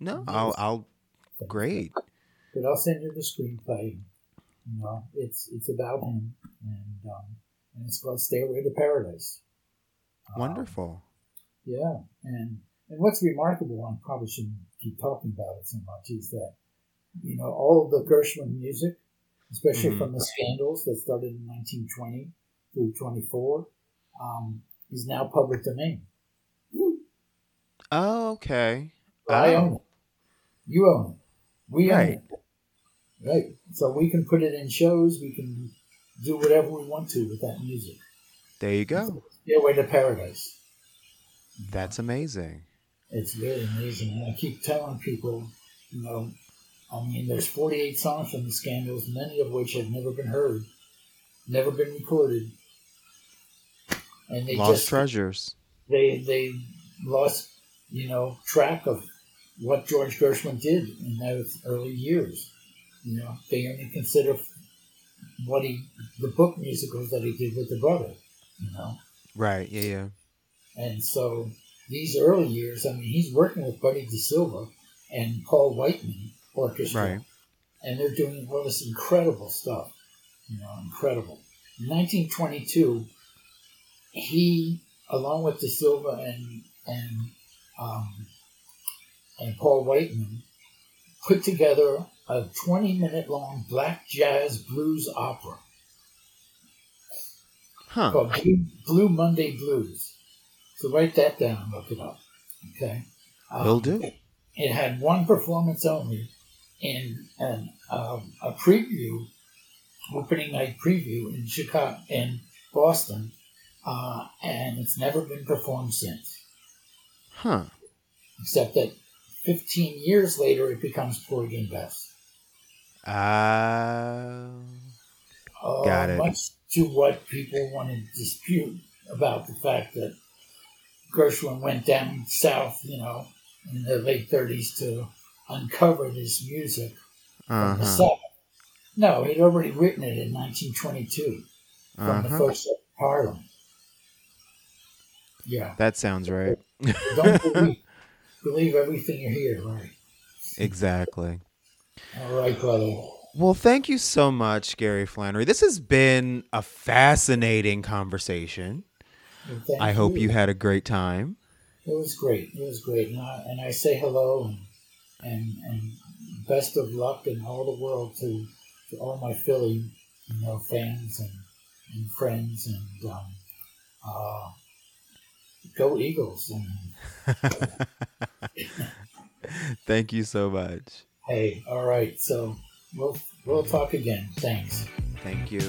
No, I'll I'll great. But I'll send you the screenplay. You know, it's it's about him, and um, and it's called Stairway to Paradise. Um, Wonderful. Yeah, and and what's remarkable, I probably shouldn't keep talking about it so much, is that you know all the Gershwin music, especially mm-hmm. from the Scandals that started in 1920 through 24, um, is now public domain. Oh, okay. I own it. You own it. We right. own it. Right. So we can put it in shows. We can do whatever we want to with that music. There you go. Stairway to Paradise. That's amazing. It's really amazing. And I keep telling people, you know, I mean, there's 48 songs from the Scandals, many of which have never been heard, never been recorded. And they lost just, treasures. They they lost, you know, track of what George Gershwin did in those early years. You know, they only consider what he, the book musicals that he did with the brother. You know. Right. Yeah. Yeah. And so these early years, I mean, he's working with Buddy DeSylva and Paul Whiteman Orchestra, right. and they're doing all this incredible stuff. You know, incredible. In 1922, he, along with DeSylva and and um, and Paul Whiteman, put together a 20 minute long black jazz blues opera huh. called Blue, Blue Monday Blues. So write that down, look it up. Okay. Um, Will do. It had one performance only in an, um, a preview, opening night preview in Chicago, in Boston, uh, and it's never been performed since. Huh. Except that 15 years later, it becomes Porgy and Bess. Uh, got it. Much to what people want to dispute about the fact that Gershwin went down south, you know, in the late 30s to uncover this music uh-huh. from the uh-huh. South. No, he'd already written it in 1922 from uh-huh. the first Harlem. Yeah. That sounds right. Don't believe, believe everything you hear, right? Exactly. All right, brother. Well, thank you so much, Gary Flannery. This has been a fascinating conversation. Well, I hope you. you had a great time. It was great. It was great, and I, and I say hello and, and and best of luck in all the world to, to all my Philly, you know, fans and, and friends, and um, uh, go Eagles. And, Thank you so much. Hey, all right. So we'll we'll talk again. Thanks. Thank you.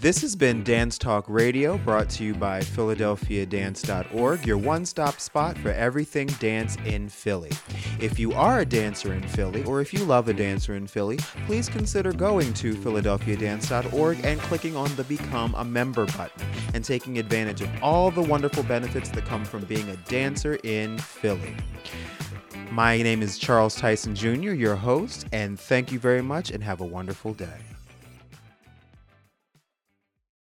This has been Dance Talk Radio, brought to you by PhiladelphiaDance.org, your one stop spot for everything dance in Philly. If you are a dancer in Philly, or if you love a dancer in Philly, please consider going to PhiladelphiaDance.org and clicking on the Become a Member button and taking advantage of all the wonderful benefits that come from being a dancer in Philly. My name is Charles Tyson Jr., your host, and thank you very much and have a wonderful day.